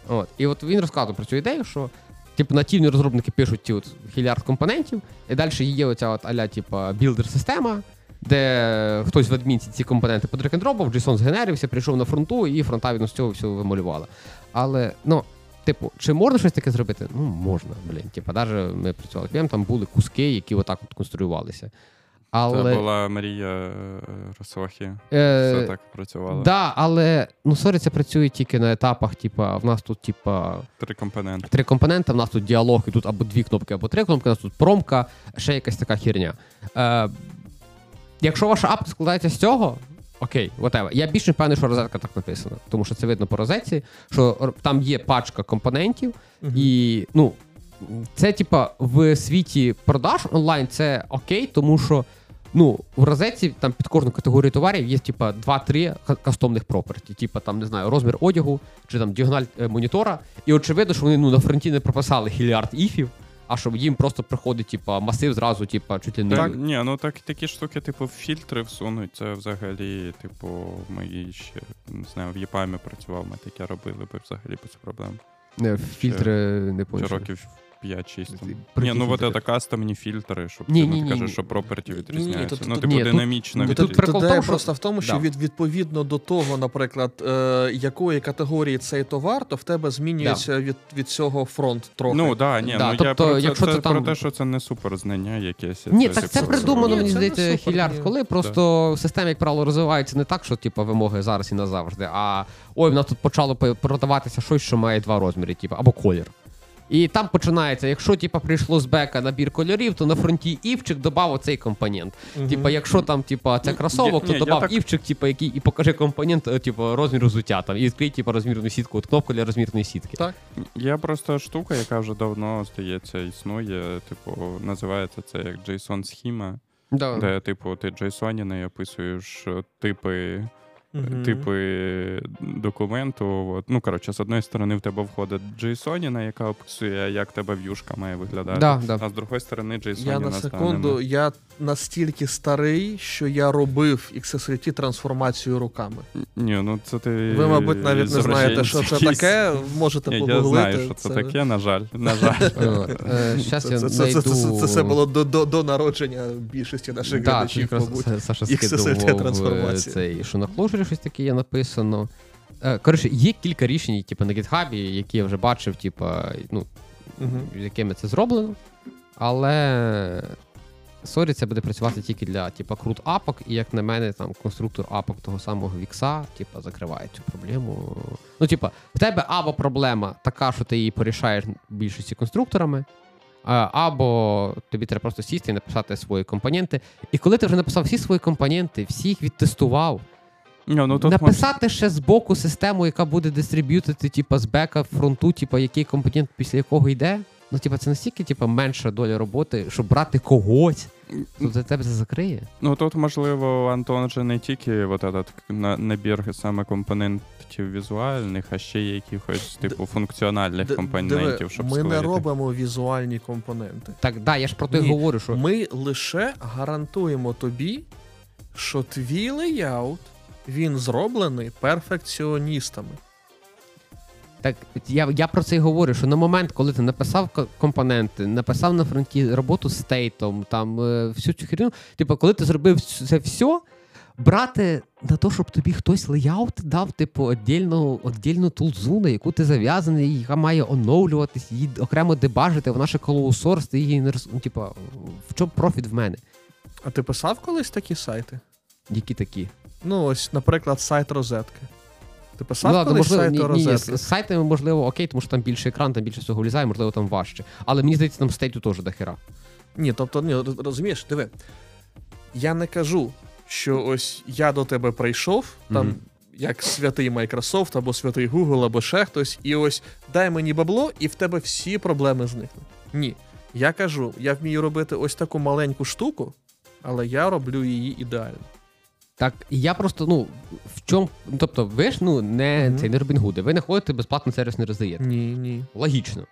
S2: От. І от він розказував про цю ідею, що типу, нативні розробники пишуть ті от хілярд компонентів, і далі є оця от аля, типа, білдер-система, де хтось в адмінці ці компоненти подрекендробав, JSON згенерився, прийшов на фронту, і фронта з цього всього вималювала. Але, ну, типу, чи можна щось таке зробити? Ну, можна, блін. Типа, навіть ми працювали в там були куски, які отак от конструювалися. Але...
S1: Це була Марія е, Росохі.
S2: Е,
S1: Все так працювало.
S2: Да, але ну sorry, це працює тільки на етапах. Типа, в нас тут, типа,
S1: Три компоненти.
S2: три компоненти, в нас тут діалог, і тут або дві кнопки, або три кнопки, у нас тут промка, ще якась така херня. Е, якщо ваша апка складається з цього. Окей, whatever. Я більш не впевнений, що розетка так написана, тому що це видно по розетці, що там є пачка компонентів,
S3: Мгм.
S2: і ну, це, типа, в світі продаж онлайн це окей, тому що ну, в розетці там під кожну категорію товарів є типа 2-3 кастомних проперті, типа там, не знаю, розмір одягу чи там діагональ е, монітора. І очевидно, що вони ну, на фронті не прописали хіліард іфів, а щоб їм просто приходить, типа, масив зразу, типа, чуть ли не.
S1: Так, ні, ну так такі штуки, типу, в фільтри всунуть, це взагалі, типу, ми ще не знаю, в ЄПАМі працював, ми таке робили би взагалі без проблем.
S2: Не, фільтри не
S1: почали.
S2: помічу.
S1: років 5-6. там. Ні, ну от
S2: фільтри?
S1: це кастомні фільтри, щоб
S2: Ні,
S1: ти,
S2: ні,
S1: ну,
S2: ні,
S1: кажеш, що проперті
S3: Ні, ні,
S1: відрізняються.
S3: тут-
S1: Ну, типу,
S2: ні, тут-
S1: динамічно
S2: тут
S1: відрізняються.
S2: прикол тому, що-
S3: просто в тому, що
S2: Да.
S3: від, відповідно до того, наприклад, е, якої категорії цей товар, то в тебе змінюється від, від цього фронт трохи.
S1: Ну, да, ні,
S2: Да,
S1: ну я
S2: тобто,
S1: про це,
S2: якщо
S1: це
S2: ти там-
S1: про те, що це не супер знання якесь.
S2: Ні, так це
S1: типу,
S2: придумано, мені здається, хілярд. Коли просто система, як правило, розвивається не так, що типу, вимоги зараз і назавжди, а ой, в нас тут почало по- продаватися щось, що має два розміри, типу, або колір. І там починається, якщо типу, прийшло з бека набір кольорів, то на фронті івчик додав оцей компонент.
S3: Мгм.
S2: Типа, якщо там, типа, це
S1: Ну,
S2: кросовок, то додав
S1: так-
S2: івчик, типа, який і покажи компонент, е, типу, розміру взуття там, і відкрий, типу, розмірну сітку, от кнопку для розмірної сітки.
S3: Так.
S1: Є просто штука, яка вже давно, здається, існує. Типу, називається це як JSON схема,
S2: Да.
S1: де, типу, ти JSON не описуєш е, типи.
S3: Мгм.
S1: Типи документу. От. Ну, коротше, з одної сторони в тебе входить JSON, яка описує, як тебе в'юшка має виглядати.
S2: Да, да.
S1: А з другої сторони, JSON
S3: Я на секунду, я настільки старий, що я робив XSLT трансформацію руками.
S1: Ні, ну це ти.
S3: Ви, мабуть, навіть не знаєте, що це таке. Можете
S1: Ні,
S3: погуглити.
S1: я знаю, що це, таке, на жаль. На жаль.
S3: Це,
S2: я
S3: це, це,
S2: знайду...
S3: це, це, це, це було до, до, до народження більшості наших глядачів, XSLT
S2: скидував е,
S3: трансформація.
S2: цей, що на щось таке є написано. Е, Коротше, є кілька рішень, типу, на GitHub, які я вже бачив, типу, ну,
S3: Мгм.
S2: якими це зроблено. Але sorry, це буде працювати тільки для типу, CRUD апок, і як на мене, там конструктор апок того самого Вікса, типу, закриває цю проблему. Ну, типу, в тебе або проблема така, що ти її порішаєш більшості конструкторами. Або тобі треба просто сісти і написати свої компоненти. І коли ти вже написав всі свої компоненти, всіх відтестував,
S1: Ні, ну, тут
S2: написати ще з боку систему, яка буде дистриб'ютити, типа, з бека фронту, типа, який компонент після якого йде. Ну, типа, це настільки, типа, менша доля роботи, щоб брати когось, то за тебе це закриє.
S1: Ну тут, можливо, Антон же не тільки от этот на- набір саме компонентів візуальних, а ще є якихось типу функціональних
S3: Д-
S1: компонентів,
S3: диви,
S1: щоб
S3: ми не
S1: склеїти.
S3: робимо візуальні компоненти.
S2: Так, да, я ж про те й
S3: Ні,
S2: говорю, що
S3: Ми лише гарантуємо тобі, що твій леяут він зроблений перфекціоністами.
S2: так, я, я про це й говорю, що на момент, коли ти написав компоненти, написав на фронті роботу з стейтом, там е, всю цю херню, типу, коли ти зробив це все, брати на те, щоб тобі хтось леяут дав, типу, отдільну, отдільну тулзу, на яку ти зав'язаний, яка має оновлюватись, її окремо дебажити, вона ще колоусорс, ти її не роз... ну, типу, в чому профіт в мене?
S3: А ти писав колись такі сайти?
S2: Які такі?
S3: Ну, ось, наприклад, сайт розетки. Ти писав
S2: Ну,
S3: колись
S2: можливо,
S3: сайт
S2: ні, ні,
S3: розетки?
S2: з сайтами, можливо, окей, тому що там більше екран, там більше всього влізає, можливо, там важче. Але мені здається, там стейту теж дохера.
S3: Ні, тобто, ні, розумієш, диви. Я не кажу, що ось я до тебе прийшов, там,
S2: Мгм.
S3: як святий Microsoft або святий Google, або ще хтось, і ось дай мені бабло, і в тебе всі проблеми зникнуть. Ні. Я кажу, я вмію робити ось таку маленьку штуку, але я роблю її ідеально.
S2: Так, і я просто, ну, в чому. Тобто, ви ж ну не
S3: Мгм.
S2: цей не Робінгуди, ви не ходите безплатно сервіс не роздаєте.
S3: Ні, ні.
S2: Логічно.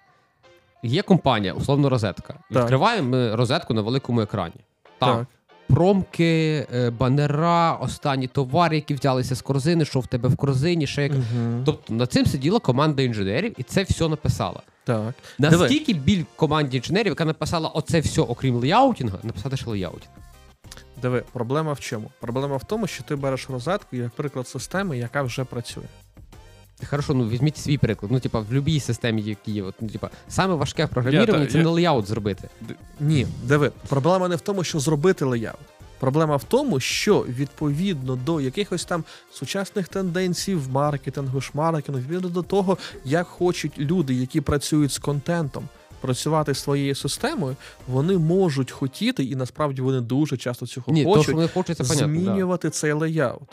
S2: Є компанія, условно розетка.
S3: Так.
S2: Відкриваємо розетку на великому екрані. Так.
S3: Так.
S2: Промки, е, банера, останні товари, які взялися з корзини, що в тебе в корзині, ще як.
S3: Угу.
S2: Тобто над цим сиділа команда інженерів і це все написала.
S3: Так.
S2: Наскільки біль команді інженерів, яка написала оце все, окрім леяутінга, написати ще леяутінг.
S3: Диви, проблема в чому? Проблема в тому, що ти береш розетку як приклад системи, яка вже працює.
S2: Хорошо, ну візьміть свій приклад. Ну, типа, в будь-якій системі, які є. От, ну, типа, саме важке в програміруванні це
S1: я-
S2: не леяут зробити.
S3: Ні, диви, проблема не в тому, що зробити леяут. Проблема в тому, що відповідно до якихось там сучасних тенденцій в маркетингу, шмаркетингу, відповідно до того, як хочуть люди, які працюють з контентом, працювати своєю системою, вони можуть хотіти, і насправді вони дуже часто цього
S2: Ні, то,
S3: хочуть,
S2: що вони хочуть, це понятно. Да.
S3: змінювати цей леяут.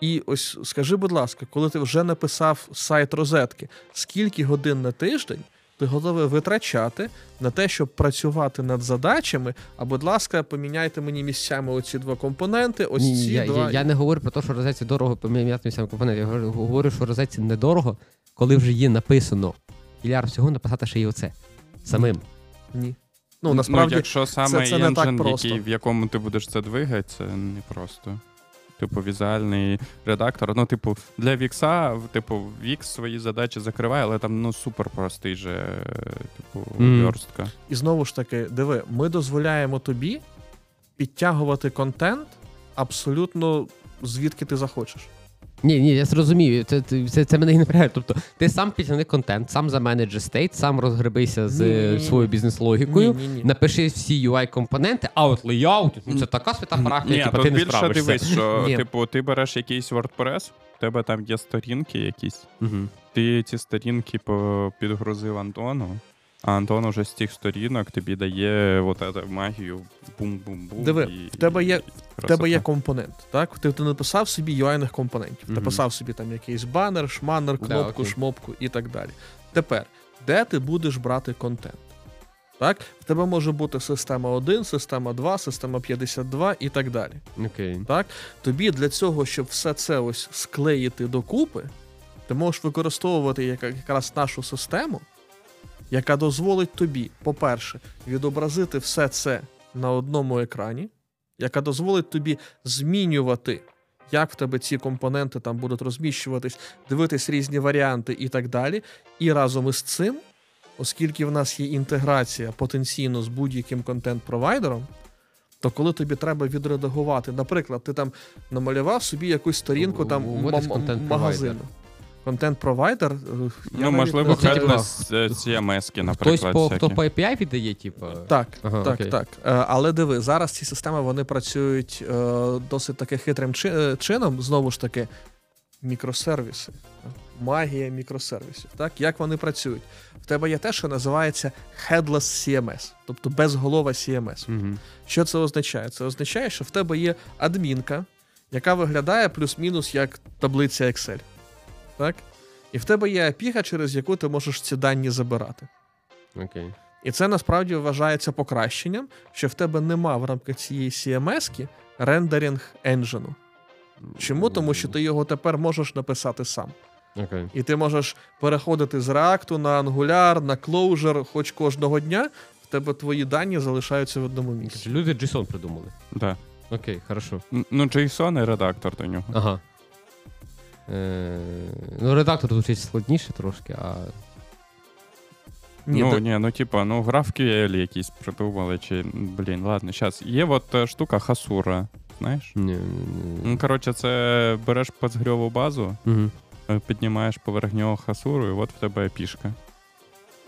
S3: І ось скажи, будь ласка, коли ти вже написав сайт розетки, скільки годин на тиждень ти готовий витрачати на те, щоб працювати над задачами? А будь ласка, поміняйте мені місцями оці два компоненти. Ось
S2: Ні,
S3: ці
S2: я,
S3: два.
S2: я, я не говорю про те, що розетці дорого поміняти місцями компоненти. Я говорю- говорю, що розетці недорого, коли вже є написано. Ілляр всього написати ще й оце. Самим.
S3: Ні. Ну насправді,
S1: якщо саме
S3: це не так просто.
S1: який, в якому ти будеш це двигати, це не просто. Типу, візуальний редактор. Ну, типу, для Вікса, типу, Вікс свої задачі закриває, але там ну супер простий же, типу, верстка.
S3: і знову ж таки, диви, ми дозволяємо тобі підтягувати контент абсолютно звідки ти захочеш.
S2: Ні, ні, я зрозумію. Це, це, це, мене і не напрягає. Тобто, ти сам підтягни контент, сам заменеджи стейт, сам розгребися з е, своєю бізнес-логікою.
S3: Ні, ні, ні.
S2: Напиши всі UI-компоненти, а от layout, ну це така свята
S1: Ні,
S2: характер, типу, ти не
S1: більше
S2: справишся.
S1: дивись, що
S3: Ні.
S1: типу, ти береш якийсь WordPress, в тебе там є сторінки якісь.
S2: Мгм.
S1: Ти ці сторінки підгрузив Антону, а Антон уже з тих сторінок тобі дає от эту магію бум-бум-бум.
S3: Диви,
S1: і-
S3: в тебе є-
S1: і
S3: В тебе є компонент, так? Ти, ти написав собі UI-них компонентів. Ти
S2: Мгм.
S3: писав собі там якийсь банер, шманер, кнопку,
S2: окей.
S3: шмопку і так далі. Тепер, де ти будеш брати контент? Так? В тебе може бути система 1, система 2, система 52 і так далі.
S2: Окей.
S3: Так? Тобі для цього, щоб все це ось склеїти докупи, ти можеш використовувати якраз нашу систему, яка дозволить тобі, по-перше, відобразити все це на одному екрані, яка дозволить тобі змінювати, як в тебе ці компоненти там будуть розміщуватись, дивитись різні варіанти і так далі. І разом із цим, оскільки в нас є інтеграція потенційно з будь-яким контент-провайдером, то коли тобі треба відредагувати, наприклад, ти там намалював собі якусь сторінку там м- магазину. Контент-провайдер. е, я
S1: Ну, можливо,
S2: типа,
S1: для CMS-ки,
S2: Хтось по, хто по API віддає, типу.
S3: Так,
S2: Ага,
S3: так,
S2: окей.
S3: так. Е, Але диви, зараз ці системи вони працюють е, досить таки хитрим е, чином. Знову ж таки, мікросервіси. Магія мікросервісів. Так, як вони працюють? В тебе є те, що називається headless CMS, тобто безголова CMS.
S2: Угу.
S3: Що це означає? Це означає, що в тебе є адмінка, яка виглядає плюс-мінус як таблиця Excel. Так? І в тебе є API, через яку ти можеш ці дані забирати.
S2: Окей.
S3: І це насправді вважається покращенням, що в тебе нема в рамках цієї CMS-ки рендеринг енджину. Чому? Тому що ти його тепер можеш написати сам.
S2: Окей.
S3: І ти можеш переходити з React на Angular, на Clojure хоч кожного дня, в тебе твої дані залишаються в одному місці.
S2: Люди JSON придумали.
S1: Да.
S2: Окей, хорошо.
S1: Ну, JSON і редактор до нього.
S2: Ага. Е, ну, редактор звучить складніше трошки, а.
S3: Ні,
S1: ну, ні, ну типа, ну GraphQL якісь придумали, чи блін, ладно, зараз. Є от е, штука Hasura. знаєш?
S2: Ні, ні,
S1: Ну, коротше, це береш пацгрьову базу, е, піднімаєш поверх нього хасуру, і от в тебе пішка.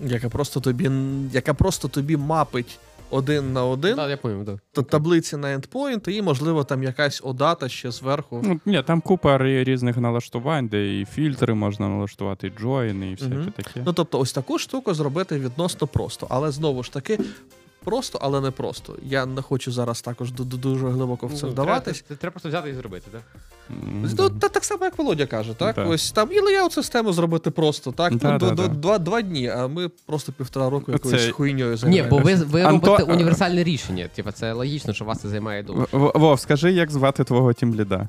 S3: Яка просто тобі, яка просто тобі мапить один на один
S2: Да, я пам'ятаю, да.
S3: та- таблиці на endpoint, і, можливо, там якась OData ще зверху.
S1: Ну, ні, там купа рі- різних налаштувань, де і фільтри можна налаштувати, і джойни, і всяке
S3: Мгм.
S1: таке.
S3: Ну, тобто, ось таку штуку зробити відносно просто. Але знову ж таки, просто, але не просто. Я не хочу зараз також ду- ду- дуже глибоко в це
S2: Ну,
S3: вдаватись.
S2: Треба, треба просто взяти і зробити, так?
S3: Ну, та, так само, як Володя каже, так?
S1: Да.
S3: Ось там і layout систему зробити просто, так?
S1: Да,
S3: ну,
S1: да,
S3: до, до, два, два дні, а ми просто півтора року
S1: Це-
S3: якоюсь хуйньою
S2: Ні, бо ви, ви
S1: Анто-
S2: робите універсальне рішення. Типа, це логічно, що вас це займає довго.
S1: Вов, скажи, як звати твого тімліда?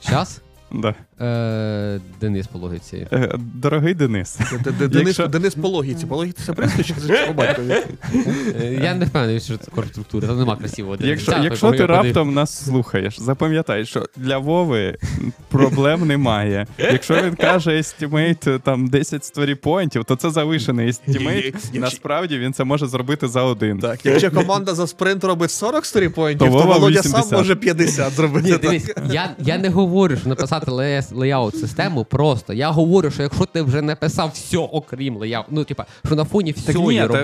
S2: Час?
S1: Да.
S2: Е, Денис по логіці.
S1: Е, Дорогий Денис.
S3: Д- д- д- Денис,
S1: Якщо-
S3: Денис по логіці. По логіці це прізвище чи це по батькові?
S2: Я не впевнений, що це корструктура, там нема красивого Дениса.
S1: Якщо,
S2: Так,
S1: якщо ти
S2: подив-
S1: раптом нас слухаєш, запам'ятай, що для Вови проблем немає. Якщо він каже estimate там 10 сторіпоінтів, то це завишений estimate. Насправді він це може зробити за один.
S3: Так, якщо команда за спринт робить 40 сторіпоінтів,
S1: То
S3: то Володя
S1: 80.
S3: сам може 50 зробити.
S2: Ні,
S3: так.
S2: я, я не говорю, що написати layout систему просто. Я говорю, що якщо ти вже написав все, окрім layout, ну типа, що на фоні всієї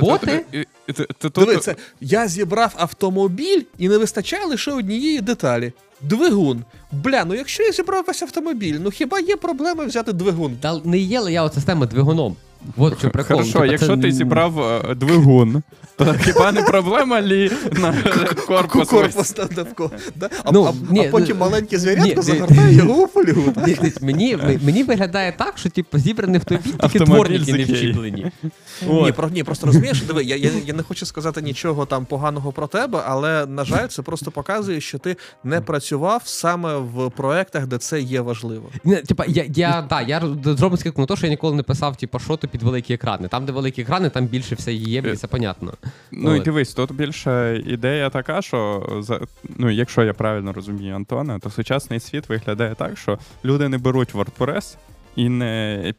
S2: роботи.
S1: та- та- та- та- та-
S3: Диви, це я зібрав автомобіль і не вистачає лише однієї деталі. Двигун. Бля, ну якщо я зібрав весь автомобіль, ну хіба є проблеми взяти двигун?
S2: Та не є layout система двигуном. От що прикол.
S1: Хорошо,
S2: Типа,
S1: якщо
S2: це-
S1: ти зібрав е, двигун, то хіба не проблема лі на корпус?
S3: Корпус навколо. Да? А,
S2: Ну,
S3: а,
S2: ні,
S3: а потім
S2: ну,
S3: маленьке звірятко загортає його у
S2: ні, Мені, мені виглядає так, що типу, зібраний в тобі тільки дворники не вчіплені.
S3: Ні, про, ні, просто розумієш, диви, я, я, я не хочу сказати нічого там поганого про тебе, але на жаль, це просто показує, що ти не працював саме в проектах, де це є важливо.
S2: Ні, Типа, я, я, да, я зроблю скидку на те, що я ніколи не писав, типу, що то під великі екрани. Там, де великі екрани, там більше все є, і це понятно.
S1: Ну і дивись, тут більше ідея така, що за ну, якщо я правильно розумію Антона, то сучасний світ виглядає так, що люди не беруть WordPress і не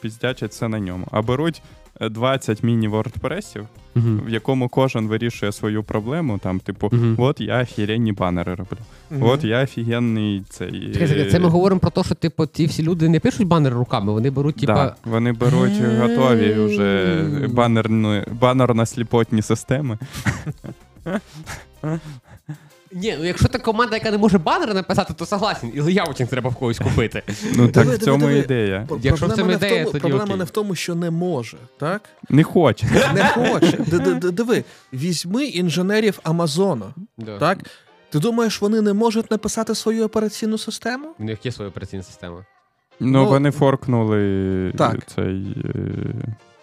S1: піздячать це на ньому, а беруть 20 міні-вордпресів,
S2: Мгм.
S1: в якому кожен вирішує свою проблему. Там, типу,
S2: Мгм.
S1: от я офігенні банери роблю. От я офігенний цей.
S2: Чекай, це ми говоримо про те, що типу, ті всі люди не пишуть банери руками, вони беруть, типа.
S1: Да, вони беруть готові вже банерні, банерно-сліпотні системи.
S2: Ні, ну якщо ти команда, яка не може банери написати, то согласен, і леяутінг треба в когось купити.
S1: Ну так
S3: Диви,
S1: в цьому ідея.
S2: Якщо в
S3: проблема
S2: цьому
S3: не
S2: ідея,
S3: тому,
S2: тоді
S3: проблема
S2: окей.
S3: не в тому, що не може, так?
S1: Не хоче.
S3: Не хоче. Диви, візьми інженерів Амазона.
S2: Да.
S3: Так? Ти думаєш, вони не можуть написати свою операційну систему?
S2: У них є своя операційна система.
S1: Ну,
S3: Ну,
S1: вони форкнули
S3: так.
S1: цей.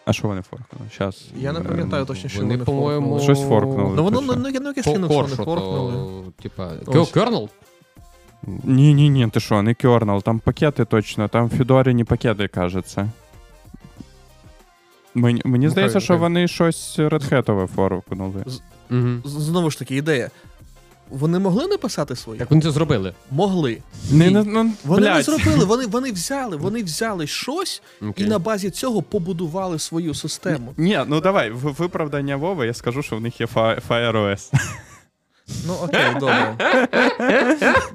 S1: А що вони форкнули? Щас.
S3: Я не пам'ятаю точно, що
S2: Вони,
S3: вони
S2: по-моєму,
S3: форкнули.
S1: Щось форкнули.
S3: Ну воно
S1: точно.
S3: ну, ну, якесь Linux вони форкнули.
S2: то, типа,
S3: Ось.
S2: кернел?
S1: Ні, ні, ні, ти що, не кернел, там пакети точно, там Фідоріні пакети, кажеться. Мені, мені
S2: Ну,
S1: здається, що вони щось редхетове форкнули.
S2: Угу.
S3: З- Знову ж таки, ідея. Вони могли написати свої?
S2: Так вони це зробили.
S3: Могли.
S1: Не,
S3: не,
S1: не, вони
S3: Вони не зробили, вони, вони взяли, вони взяли щось
S2: okay.
S3: і на базі цього побудували свою систему.
S1: Ні, ну давай, в виправдання Вови я скажу, що в них є Fi- FireOS.
S3: Ну окей, добре.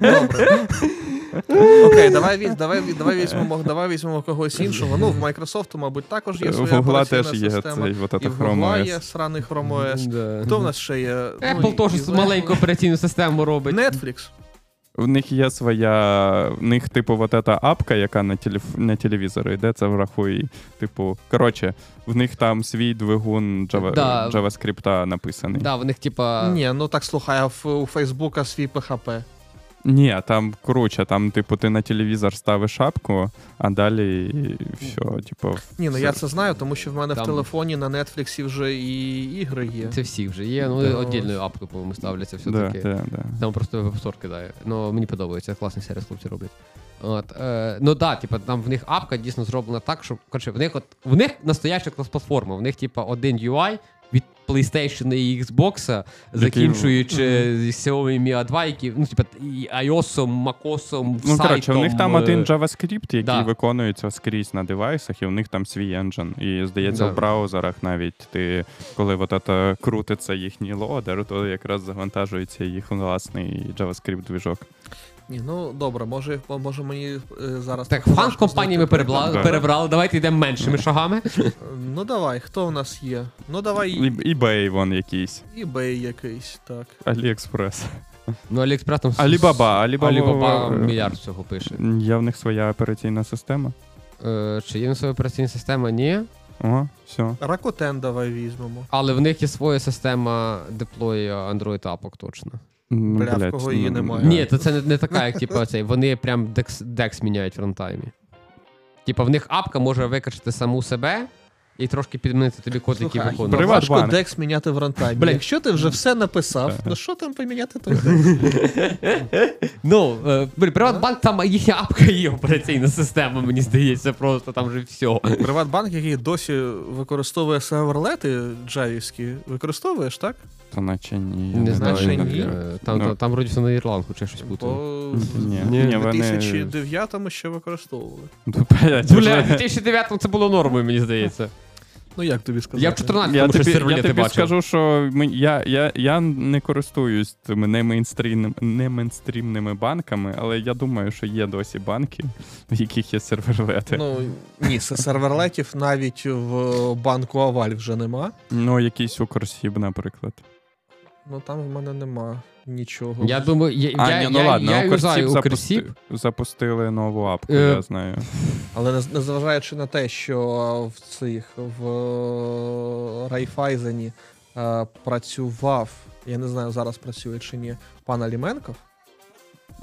S3: Добре. Окей, давай, візь- давай, давай, візьмемо, давай візьмемо когось іншого. Ну, в Microsoft, мабуть, також є своя
S1: Гугла теж є
S3: система.
S1: цей вот
S3: І в
S1: Chrome
S3: є сраний Chrome OS.
S2: Да.
S3: Хто в нас ще є? Ну,
S2: Apple
S3: і-
S2: теж
S3: і-
S2: маленьку операційну систему робить.
S3: Netflix.
S1: В них є своя. В них, типу, вот эта апка, яка на, телеф... на телевізори йде, це врахує. Типу, коротше, в них там свій двигун Java...
S2: Да.
S1: JavaScript написаний.
S2: Да, в них, типа.
S3: Ні, ну так слухай, а в, у Фейсбука свій PHP.
S1: Ні, там круче, там, типу, ти на телевізор ставиш шапку, а далі все, типу.
S3: Ні, ну
S1: все.
S3: я це знаю, тому що в мене
S2: Там-
S3: в телефоні на Netflix вже і ігри є.
S2: Це всі вже є. Ну,
S3: Да.
S2: віддільною апкою, по-моєму, ставляться все-таки.
S1: да, да.
S2: Там просто веб-стор кидає. Ну, мені подобається, класний сервіс хлопці роблять. От, е, ну да, типа, там в них апка дійсно зроблена так, що коротше, в них от в них настояща клас-платформа, в них, типа, один UI PlayStation і Xbox, закінчуючи Xiaomi Mi A2, які, ну, типа, і iOS, MacOS,
S1: Ну, коротше, у них там
S2: е,
S1: один JavaScript, який
S2: да.
S1: виконується скрізь на девайсах, і у них там свій енджин. І здається,
S2: Да.
S1: в браузерах навіть ти, коли от это крутиться їхній лодер, то якраз завантажується їх власний JavaScript-двіжок.
S3: Ні, ну добре, може, може мені е, зараз.
S2: Так, фан компанії ми
S3: приклад.
S2: перебрали, давайте йдемо меншими шагами.
S3: Ну давай, хто у нас є? Ну давай
S1: І- eBay вон якийсь,
S3: eBay якийсь, так.
S1: AliExpress.
S2: Ну, Аліекспрес там...
S1: Alibaba, Alibaba,
S2: Алібаба
S1: е,
S2: мільярд цього пише.
S1: Є в них своя операційна система.
S2: Е, Чи є на своя операційна система? Ні.
S1: Ого, все.
S3: Rakuten давай візьмемо.
S2: Але в них є своя система деплою Android апок точно.
S3: Бля, в кого її
S1: ну,
S3: немає.
S2: Ні, то це не, не така, як типу, цей. Вони прям декс, декс міняють в рантаймі. Типа, в них апка може викачати саму себе і трошки підмінити тобі код, який
S3: Слухай,
S2: виконує.
S1: Приват
S3: важко
S1: банк.
S3: DEX міняти в рантаймі.
S2: Блін.
S3: Якщо ти вже все написав, ну що там поміняти той DEX?
S2: Ну, е, блін, Приватбанк, там їхня апка і операційна система, мені здається, просто там вже все.
S3: Приватбанк, який досі використовує серверлети джавівські, використовуєш, так?
S1: То наче ні. я
S2: Не знаю, ні. Е, Там,
S1: Ну.
S2: там, там вроді все на Ірландку чи щось путаю.
S3: Бо
S1: Ні,
S2: Ні,
S3: в
S1: вони...
S3: 2009-му ще використовували.
S1: Блядь,
S2: Бля,
S1: вже-
S2: в 2009 це було нормою, мені здається.
S3: Ну як тобі сказати?
S2: Я в 14
S1: Я
S2: му щось
S1: тобі, я тобі
S2: бачив.
S1: скажу, що ми, я, я, я не користуюсь тими не мейнстрімними, не мейнстрімними банками, але я думаю, що є досі банки, в яких є серверлети. Ну,
S3: Ну ні, серверлетів навіть в банку Аваль вже нема.
S1: Ну, якийсь Укрсіб, наприклад.
S3: Ну там в мене нема нічого.
S2: Я думаю, я,
S1: А,
S2: я,
S1: ні, ну
S2: я,
S1: ладно,
S2: я юзаю
S1: Укрсіб
S2: Укрсіб.
S1: запусти, запустили нову апку,
S2: Е,
S1: я знаю.
S3: Але незважаючи на те, що в цих в Райфайзені е, працював, я не знаю, зараз працює чи ні, пан Аліменков,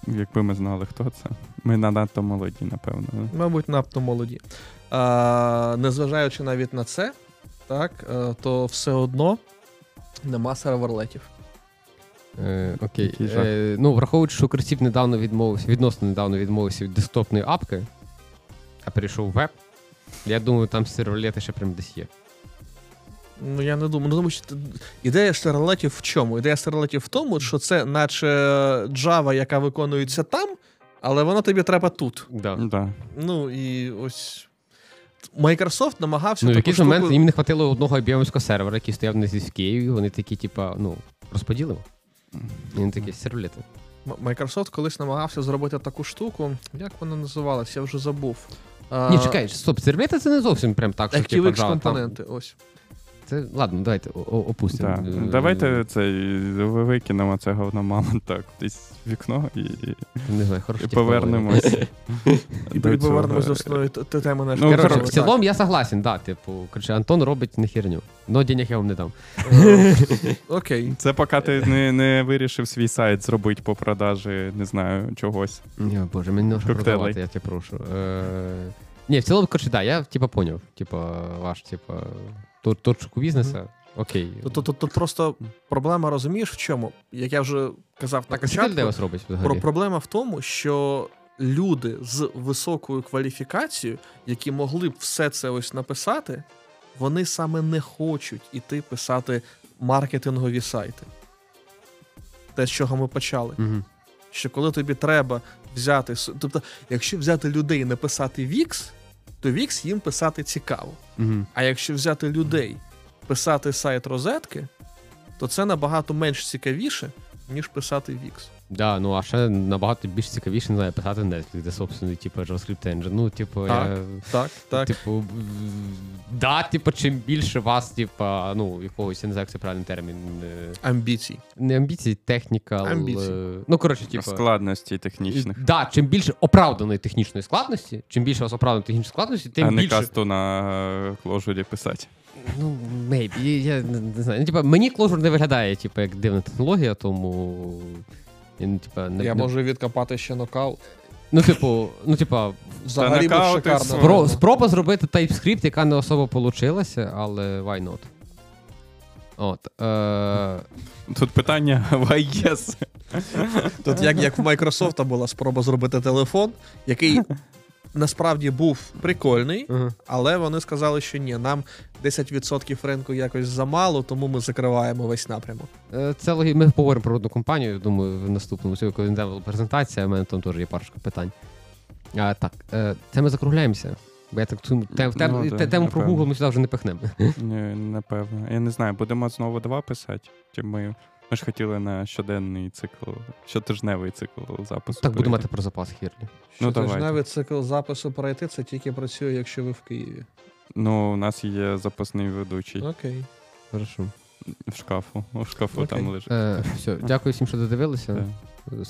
S1: Якби ми знали, хто це. Ми надто молоді, напевно.
S3: мабуть, надто молоді. Е, незважаючи навіть на це, так, е, то все одно нема серверлетів.
S2: Е, окей. Е, ну, враховуючи, що Укрсіб недавно відмовився, відносно недавно відмовився від десктопної апки, а перейшов в веб, я думаю, там серверлети ще прям десь є.
S3: Ну, я не думаю. Ну, тому що ідея серверлетів в чому? Ідея серверлетів в тому, що це наче Java, яка виконується там, але вона тобі треба тут.
S2: Да.
S1: Да.
S3: Ну і ось. Microsoft намагався
S2: Ну, в якийсь
S3: штуку...
S2: момент їм не хватило одного IBM сервера, який стояв на в Києві, вони такі, типа, ну, розподілимо. І вони такі серверлети.
S3: Microsoft колись намагався зробити таку штуку. Як вона називалась? Я вже забув.
S2: Ні, чекай, стоп, сервліти це не зовсім прям так, що
S3: ActiveX
S2: Java, там-
S3: компоненти. Ось.
S2: Це, ладно, давайте опустимо.
S1: Да.
S2: Е,
S1: Давайте цей викинемо це говно мамонта кудись в вікно і, і
S2: Не знаю, хорошо.
S1: повернемось.
S3: І повернемось до основної теми нашої
S1: Ну,
S2: в цілому я согласен, да, типу, коротше, Антон робить не херню. Но денег я вам не дам.
S3: Е, Окей.
S1: Це поки ти не, не вирішив свій сайт зробити по продажі, не знаю, чогось.
S2: Ні, боже, мені не продавати, я тебе прошу. Е... Ні, в цілому, коротше, да, я типа поняв. Типа, ваш, типа, тор- точку бізнесу. Окей.
S3: Тут, тут, тут, просто проблема, розумієш, в чому? Як я вже казав
S2: Так, а скільки людей
S3: початку,
S2: вас робить
S3: про, проблема в тому, що люди з високою кваліфікацією, які могли б все це ось написати, вони саме не хочуть іти писати маркетингові сайти. Те, з чого ми почали.
S2: Мгм.
S3: Що коли тобі треба взяти. Тобто, якщо взяти людей і написати Wix, то Вікс їм писати цікаво.
S2: Угу.
S3: А якщо взяти людей, писати сайт розетки, то це набагато менш цікавіше, ніж писати Wix.
S2: Да, ну а ще набагато більш цікавіше, не знаю, писати Netflix, де собственний, типу, JavaScript engine. Ну, типу,
S3: Так,
S2: я...
S3: Так, так.
S2: Типу, да, типу, чим більше вас, типу, ну, якогось, я не знаю, як це правильний термін. е,
S3: Амбіцій.
S2: Не амбіції, техніка.
S3: Амбіції.
S2: Ну, коротше, типу.
S1: Складності технічних.
S2: Да, чим більше оправданої технічної складності, чим більше у вас оправданої технічної складності, тим
S1: а не
S2: більше.
S1: касту на кложурі писати.
S2: Ну, maybe, я не, не знаю. Ну, типа, мені Clojure не виглядає, типу, як дивна технологія, тому. Я, ну, типа, не,
S3: Я
S2: не-
S3: можу відкопати ще нокаут.
S2: Ну, типу, ну, типа,
S3: Взагалі
S1: нокаути
S3: шикарно.
S2: спро, спроба зробити TypeScript, яка не особо получилася, але why not? От. Е,
S1: Тут питання why yes?
S3: Тут як, як в Microsoft була спроба зробити телефон, який насправді був прикольний,
S2: Ага.
S3: але вони сказали, що ні, нам 10% ринку якось замало, тому ми закриваємо весь напрямок.
S2: Е, Це логі- ми поговоримо про одну компанію. Думаю, в наступному сьогодні, коли йде презентація, у мене там теж є парочка питань. А, так, е, це ми закругляємося. Бо я так цю тем, тем,
S1: Ну, да,
S2: те- тему про. Google ми сюди вже не пихнемо.
S1: Ні, напевно. Я не знаю, будемо знову два писати. Чи ми. Ми ж хотіли на щоденний цикл, щотижневий цикл запису.
S2: Так
S1: перейти.
S2: мати про запас Хірлі.
S1: Ну,
S3: Щотижневий
S1: давайте.
S3: цикл запису пройти, це тільки працює, якщо ви в Києві.
S1: Ну, у нас є запасний ведучий
S3: Окей.
S2: Хорошо.
S1: в шкафу. У шкафу
S3: Окей.
S1: там лежить.
S2: Е, все, дякую всім, що додивилися.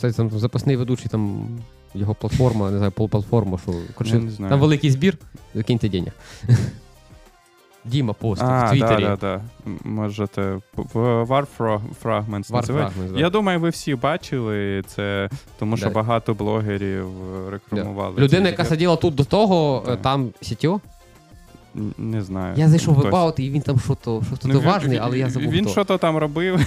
S1: Так.
S2: Там запасний ведучий, там його платформа, не знаю, полплатформа, що коротше,
S1: Я не знаю.
S2: там великий збір, закиньте денег. Діма постив в
S1: А, да,
S2: Твіттері.
S1: да, да. М- Можете War Fra- Fragments називають.
S2: Fragments, да.
S1: Я думаю, ви всі бачили це, тому що
S2: Да.
S1: багато блогерів е, рекламували.
S2: Людина,
S1: цей
S2: яка
S1: збір.
S2: сиділа тут до того,
S1: Да.
S2: е, там сітьо.
S1: Не знаю.
S2: Я зайшов в About, і він там що то, що
S1: Ну,
S2: важний, але я забув.
S1: Він що то там робив,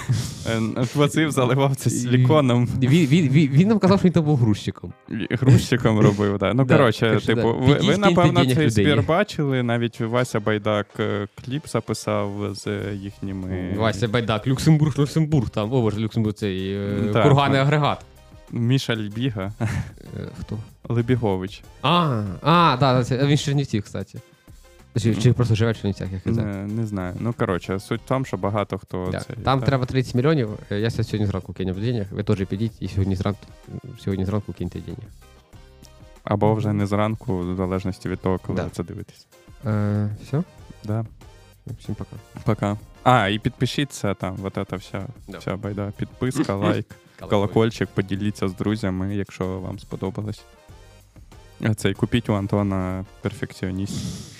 S1: е, заливав це силіконом,
S2: Він, він, він, він нам казав, що він там був грузчиком.
S1: грузчиком робив. Да. Ну, коротше, типу, ви, ви напевно, цей збір бачили. Навіть Вася Байдак е, кліп записав з їхніми.
S2: Вася Байдак, Люксембург, Люксембург, там, о, боже, Люксембург цей е,
S1: Так,
S2: курганний
S1: так.
S2: агрегат.
S1: Міша Лібіга,
S2: Е, Хто?
S1: Лебігович.
S2: А, а, да, він з Чернівців, кстати. Чи, чи просто живе в Чернівцях, як казав.
S1: Не, не знаю. Ну, коротше, суть в тому, що багато хто
S2: Да.
S1: це.
S2: Там
S1: так.
S2: треба 30 мільйонів. Е, Я сьогодні зранку кинув денег. Ви теж підіть і сьогодні зранку, сьогодні зранку киньте денег.
S1: Або вже не зранку, в залежності від того, коли
S2: Да.
S1: ви це дивитесь.
S2: Е, все?
S1: Да.
S2: Всім пока.
S1: Пока. А, і підпишіться там, вот это вся,
S2: Да.
S1: вся байда. Підписка, лайк, колокольчик, поділіться з друзями, якщо вам сподобалось. А Цей купіть у Антона перфекціоніст.